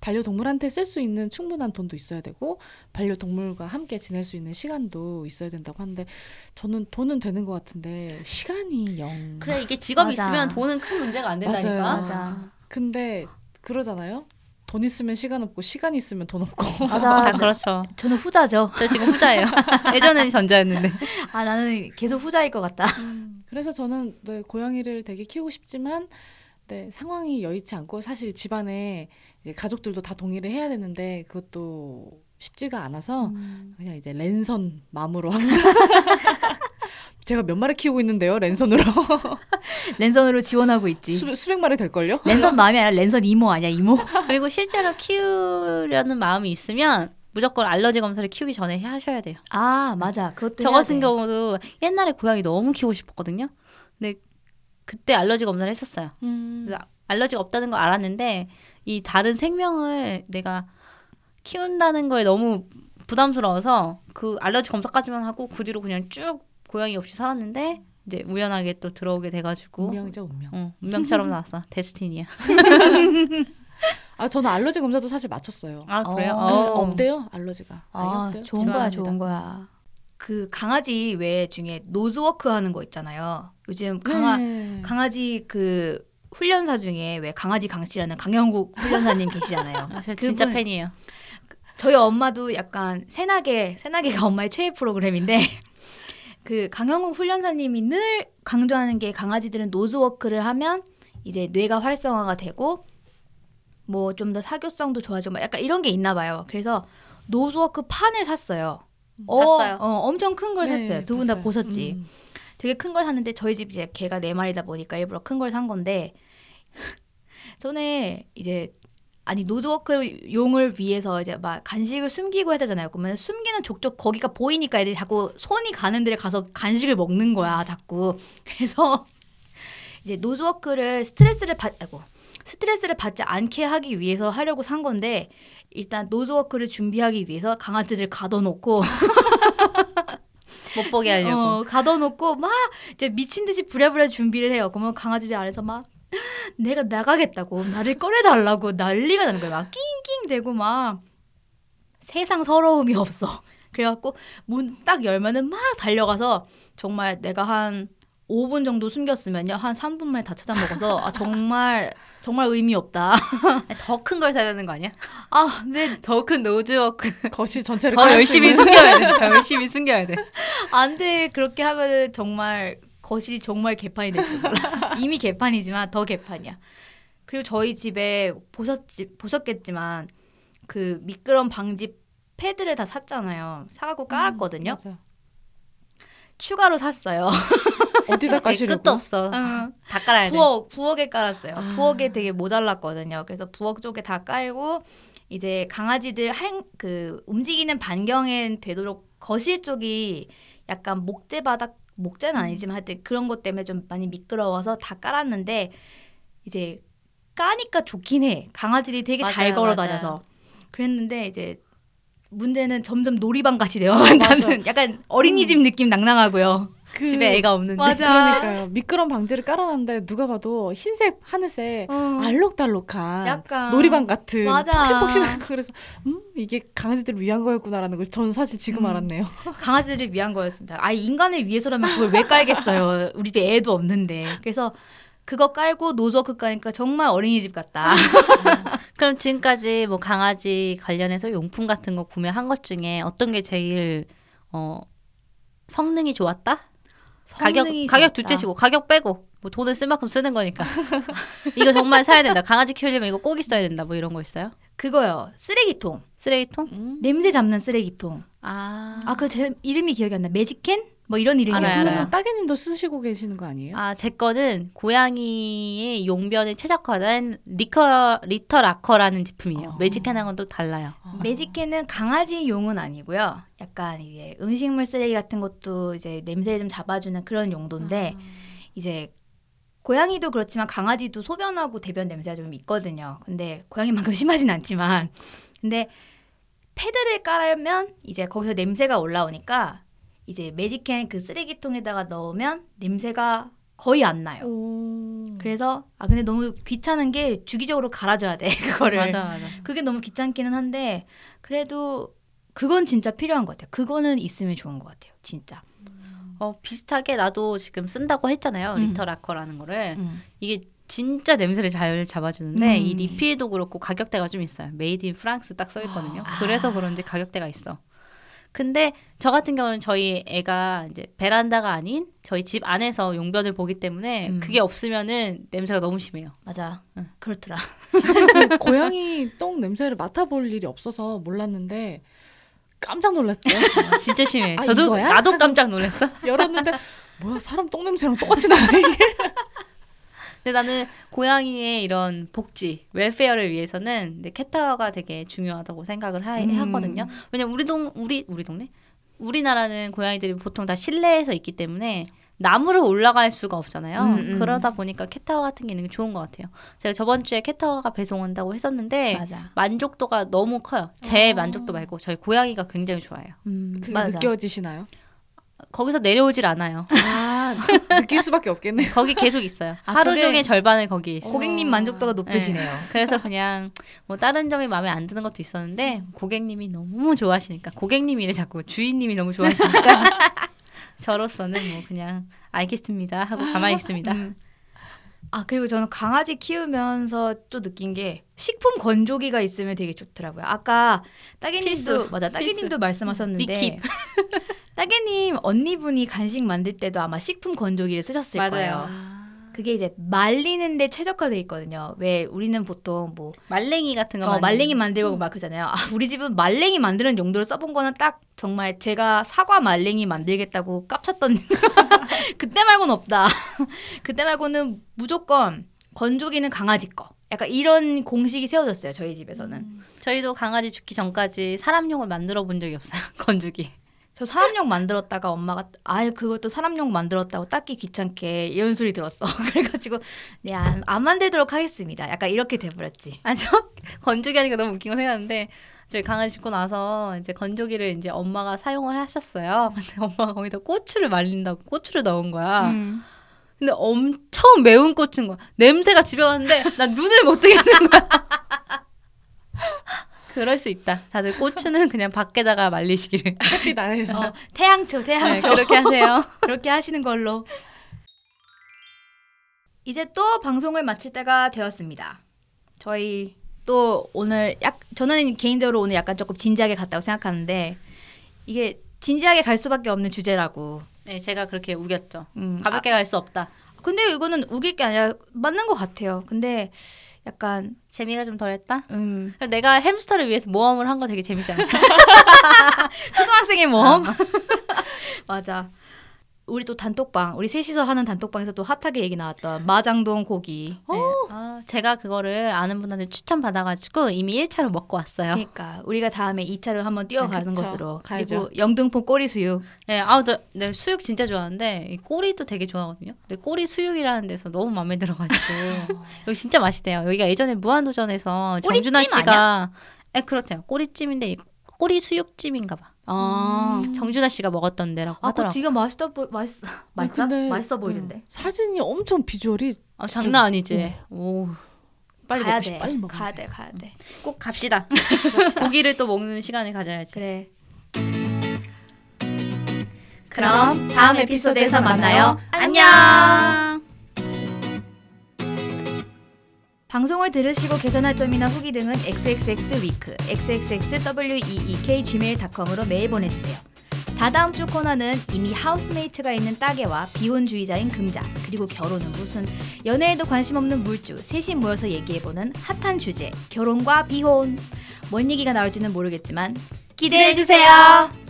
반려동물한테 쓸 수 있는 충분한 돈도 있어야 되고 반려동물과 함께 지낼 수 있는 시간도 있어야 된다고 하는데 저는 돈은 되는 것 같은데 시간이 영 그래 이게 직업이 맞아. 있으면 돈은 큰 문제가 안 된다니까. 맞아요. 맞아. 근데 그러잖아요 돈 있으면 시간 없고 시간 있으면 돈 없고 다 맞아. 그렇죠. 저는 후자죠. 저 지금 후자예요. 예전에는 전자였는데. 아 나는 계속 후자일 것 같다. 그래서 저는 네, 고양이를 되게 키우고 싶지만 네, 상황이 여의치 않고 사실 집안에 이제 가족들도 다 동의를 해야 되는데 그것도 쉽지가 않아서 그냥 이제 랜선 맘으로 항상 제가 몇 마리 키우고 있는데요 랜선으로 랜선으로 지원하고 있지. 수, 수백 마리 될걸요? 랜선 마음이 아니라 랜선 이모 아니야 이모? 그리고 실제로 키우려는 마음이 있으면 무조건 알러지 검사를 키우기 전에 하셔야 돼요. 아 맞아. 그것도 저 해야 같은 돼. 경우도 옛날에 고양이 너무 키우고 싶었거든요. 근데 그때 알러지 검사를 했었어요. 음. 알러지가 없다는 걸 알았는데 이 다른 생명을 내가 키운다는 거에 너무 부담스러워서 그 알러지 검사까지만 하고 그 뒤로 그냥 쭉 고양이 없이 살았는데 이제 우연하게 또 들어오게 돼가지고 운명이죠 운명. 어, 운명처럼 나왔어. 데스티니야. 아 저는 알러지 검사도 사실 맞췄어요. 아 그래요? 어. 네, 어. 없대요 알러지가. 아 없대요. 좋은 거야. 좋은 거야. 그 강아지 외 중에 nose work 하는 거 있잖아요. 요즘 강아 네. 강아지 그 훈련사 중에 왜 강아지 강씨라는 강형욱 훈련사님 계시잖아요. 아, 저 진짜 그분- 팬이에요. 저희 엄마도 약간 세나개 세나개가 엄마의 최애 프로그램인데 그 강형욱 훈련사님이 늘 강조하는 게 강아지들은 nose work를 하면 이제 뇌가 활성화가 되고 뭐 좀 더 사교성도 좋아지고 막 약간 이런 게 있나 봐요. 그래서 nose work 판을 샀어요. 어, 샀어요. 어, 엄청 큰 걸 네, 샀어요. 두 분 다 봤어요. 보셨지. 음. 되게 큰 걸 샀는데 저희 집 이제 개가 네 마리다 보니까 일부러 큰 걸 산 건데 전에 이제 아니 nose work 용을 위해서 이제 막 간식을 숨기고 해야 되잖아요. 그러면 숨기는 족족 거기가 보이니까 애들이 자꾸 손이 가는 데를 가서 간식을 먹는 거야, 자꾸. 그래서 이제 nose work를 스트레스를 받 아이고 스트레스를 받지 않게 하기 위해서 하려고 산 건데 일단 nose work를 준비하기 위해서 강아지들 가둬놓고 못 보게 하려고. 어, 가둬놓고 막 이제 미친 듯이 부랴부랴 준비를 해요. 그러면 강아지들 아래서 막 내가 나가겠다고 나를 꺼내달라고 난리가 나는 거예요. 막 낑낑 대고 막 세상 서러움이 없어. 그래갖고 문 딱 열면은 막 달려가서 정말 내가 한 5분 정도 숨겼으면요 한 3분 만에 다 찾아 먹어서 아 정말 정말 의미 없다. 더 큰 걸 사야 되는 거 아니야? 아 근데 더 큰 nose work. 거실 전체를 더 열심히. 숨겨야 돼. 더 열심히 숨겨야 돼. 안돼 그렇게 하면은 정말 거실이 정말 개판이 될줄 몰라. 이미 개판이지만 더 개판이야. 그리고 저희 집에 보셨지 보셨겠지만 그 미끄럼 방지 패드를 다 샀잖아요. 사갖고 깔았거든요. 맞아. 추가로 샀어요. 어디다 네, 까시려고? 끝도 없어. 응. 다 깔아야 돼. 부엌 부엌에 깔았어요. 아. 부엌에 되게 모자랐거든요. 그래서 부엌 쪽에 다 깔고 이제 강아지들 행, 그 움직이는 반경에 되도록 거실 쪽이 약간 목재 바닥 목재는 아니지만 하여튼 그런 것 때문에 좀 많이 미끄러워서 다 깔았는데 이제 까니까 좋긴 해. 강아지들이 되게 잘 맞아요, 걸어 맞아요. 다녀서 그랬는데 이제 문제는 점점 놀이방 같이 되어간다는 약간 어린이집 느낌 낭낭하고요. 그, 집에 애가 없는데. 맞아. 그러니까요. 미끄럼 방지를 깔아놨는데 누가 봐도 흰색, 하늘색 어, 알록달록한 약간 놀이방 같은 맞아. 폭신폭신한 거 그래서 음 이게 강아지들을 위한 거였구나라는 걸 저는 사실 지금 음. 알았네요. 강아지를 위한 거였습니다. 아 인간을 위해서라면 그걸 왜 깔겠어요? 우리 집에 애도 없는데. 그래서 그거 깔고 nose work 까니까 정말 어린이집 같다. 그럼 지금까지 뭐 강아지 관련해서 용품 같은 거 구매한 것 중에 어떤 게 제일 어 성능이 좋았다? 가격 가격. 둘째치고 가격 빼고 뭐 돈을 쓸 만큼 쓰는 거니까 이거 정말 사야 된다. 강아지 키우려면 이거 꼭 있어야 된다. 뭐 이런 거 있어요? 그거요. 쓰레기통. 쓰레기통? 음. 냄새 잡는 쓰레기통. 아, 아 그 제 이름이 기억이 안 나. 매직캔? 뭐 이런 이름이었어요. 따개님도 쓰시고 계시는 거 아니에요? 아, 제 거는 고양이의 용변을 최적화된 리터 Litter Locker라는 제품이에요. 어. 매직캔하고는 또 달라요. 매직캔은 강아지용은 아니고요. 약간 이제 음식물 쓰레기 같은 것도 이제 냄새를 좀 잡아주는 그런 용도인데 이제 고양이도 그렇지만 강아지도 소변하고 대변 냄새가 좀 있거든요. 근데 고양이만큼 심하진 않지만 근데 패드를 깔면 이제 거기서 냄새가 올라오니까 이제 매직캔 그 쓰레기통에다가 넣으면 냄새가 거의 안 나요. 오. 그래서 아 근데 너무 귀찮은 게 주기적으로 갈아줘야 돼 그거를. 맞아, 맞아. 그게 너무 귀찮기는 한데 그래도 그건 진짜 필요한 것 같아요. 그거는 있으면 좋은 것 같아요. 진짜. 어, 비슷하게 나도 지금 쓴다고 했잖아요. 음. Litter Locker라는 거를. 음. 이게 진짜 냄새를 잘 잡아주는데 음. 이 리필도 그렇고 가격대가 좀 있어요. made in France 딱 써 있거든요. 아. 그래서 그런지 가격대가 있어. 근데 저 같은 경우는 저희 애가 이제 베란다가 아닌 저희 집 안에서 용변을 보기 때문에 음. 그게 없으면은 냄새가 너무 심해요. 맞아. 응. 그렇더라. 사실 그 고양이 똥 냄새를 맡아볼 일이 없어서 몰랐는데 깜짝 놀랐죠. 진짜 심해. 아, 저도 이거야? 나도 깜짝 놀랐어. 열었는데 뭐야 사람 똥 냄새랑 똑같이 나네 이게. 근데 나는 고양이의 이런 복지, 웰페어를 위해서는 캣타워가 되게 중요하다고 생각을 하, 음. 하거든요. 왜냐면 우리 동 우리 우리 동네 우리나라는 고양이들이 보통 다 실내에서 있기 때문에 나무를 올라갈 수가 없잖아요. 음, 음. 그러다 보니까 캣타워 같은 게 있는 게 좋은 것 같아요. 제가 저번 주에 캣타워가 배송 온다고 했었는데 맞아. 만족도가 너무 커요. 제 어. 만족도 말고 저희 고양이가 굉장히 좋아요. 음, 그게 맞아. 느껴지시나요? 거기서 내려오질 않아요. 아 느낄 수밖에 없겠네. 거기 계속 있어요. 아, 하루 고객- 중에 절반을 거기에 있어요. 고객님 만족도가 높으시네요. 그래서 그냥 뭐 다른 점이 마음에 안 드는 것도 있었는데 고객님이 너무 좋아하시니까 고객님이래 자꾸 주인님이 너무 좋아하시니까 저로서는 뭐 그냥 알겠습니다 하고 가만히 있습니다. 음. 아 그리고 저는 강아지 키우면서 또 느낀 게 식품 건조기가 있으면 되게 좋더라고요. 아까 따개님도. 맞아 따개님도. 말씀하셨는데. 따개님 언니분이 간식 만들 때도 아마 식품 건조기를 쓰셨을 맞아요. 거예요. 그게 이제 말리는데 최적화돼 있거든요. 왜 우리는 보통 뭐 말랭이 같은 거 어, 말랭이 만들고 막 그러잖아요. 아, 우리 집은 말랭이 만드는 용도로 써본 거는 딱 정말 제가 사과 말랭이 만들겠다고 깝쳤던 그때 말고는 없다. 그때 말고는 무조건 건조기는 강아지 거. 약간 이런 공식이 세워졌어요. 저희 집에서는. 저희도 강아지 죽기 전까지 사람용을 만들어 본 적이 없어요. 건조기. 저 사람용 만들었다가 엄마가 아 그것도 사람용 만들었다고 닦기 귀찮게 이런 소리 들었어. 그래가지고 네, 안, 안 만들도록 하겠습니다. 약간 이렇게 돼버렸지. 아, 저 건조기 하니까 너무 웃긴 거 생각하는데 저희 강아지 죽고 나서 이제 건조기를 이제 엄마가 사용을 하셨어요. 근데 엄마가 거기다 고추를 말린다고 고추를 넣은 거야. 음. 근데 엄청 매운 고추인 거야. 냄새가 집에 왔는데 난 눈을 못 뜨겠는 거야. 그럴 수 있다. 다들 고추는 그냥 밖에다가 말리시기를. 햇빛 아래에서 어, 태양초, 네, 태양초. 그렇게 하세요. 그렇게 하시는 걸로. 이제 또 방송을 마칠 때가 되었습니다. 저희 또 오늘 약 저는 개인적으로 오늘 약간 조금 진지하게 갔다고 생각하는데 이게 진지하게 갈 수밖에 없는 주제라고. 네, 제가 그렇게 우겼죠. 음, 가볍게 갈수 없다. 아, 근데 이거는 우길 게 아니라 맞는 것 같아요. 근데 약간 재미가 좀 덜했다. 음, 내가 햄스터를 위해서 모험을 한 거 되게 재밌지 않았어? 초등학생의 모험. 맞아. 우리 또 단톡방, 우리 셋이서 하는 단톡방에서 또 핫하게 얘기 나왔던 마장동 고기. 네. 아, 제가 그거를 아는 분한테 추천 받아가지고 이미 1차로 먹고 왔어요. 그러니까 우리가 다음에 2차를 한번 뛰어가는 그쵸. 것으로 가야죠. 그리고 영등포 꼬리 수육 네, 아우 저 네, 수육 진짜 좋아하는데 이 꼬리도 되게 좋아하거든요. 근데 꼬리 수육이라는 데서 너무 마음에 들어가지고 여기 진짜 맛있대요. 여기가 예전에 무한도전에서 정준하 씨가 에 그렇죠. 꼬리찜인데 이 꼬리 수육찜인가 봐. 아, 정준하 씨가 먹었던 데라고 아, 그거 하더라고. 되게 맛있다 보 맛있어 아니, 맛있어 근데, 맛있어 보이는데 음, 사진이 엄청 비주얼이 아, 진짜- 장난 아니지. 오. 빨리 가야 먹고 돼. 빨리 먹어야 가야 돼. 돼 가야 돼 꼭 갑시다. 고기를 또 먹는 시간을 가져야지. 그래 그럼 다음 에피소드에서 만나요 안녕. 방송을 들으시고 개선할 점이나 후기 등은 xxxweek xxxweek gmail.com으로 메일 보내주세요. 다다음 주 코너는 이미 하우스메이트가 있는 따개와 비혼주의자인 금자 그리고 결혼은 무슨 연애에도 관심 없는 물주 셋이 모여서 얘기해보는 핫한 주제 결혼과 비혼 뭔 얘기가 나올지는 모르겠지만 기대해주세요.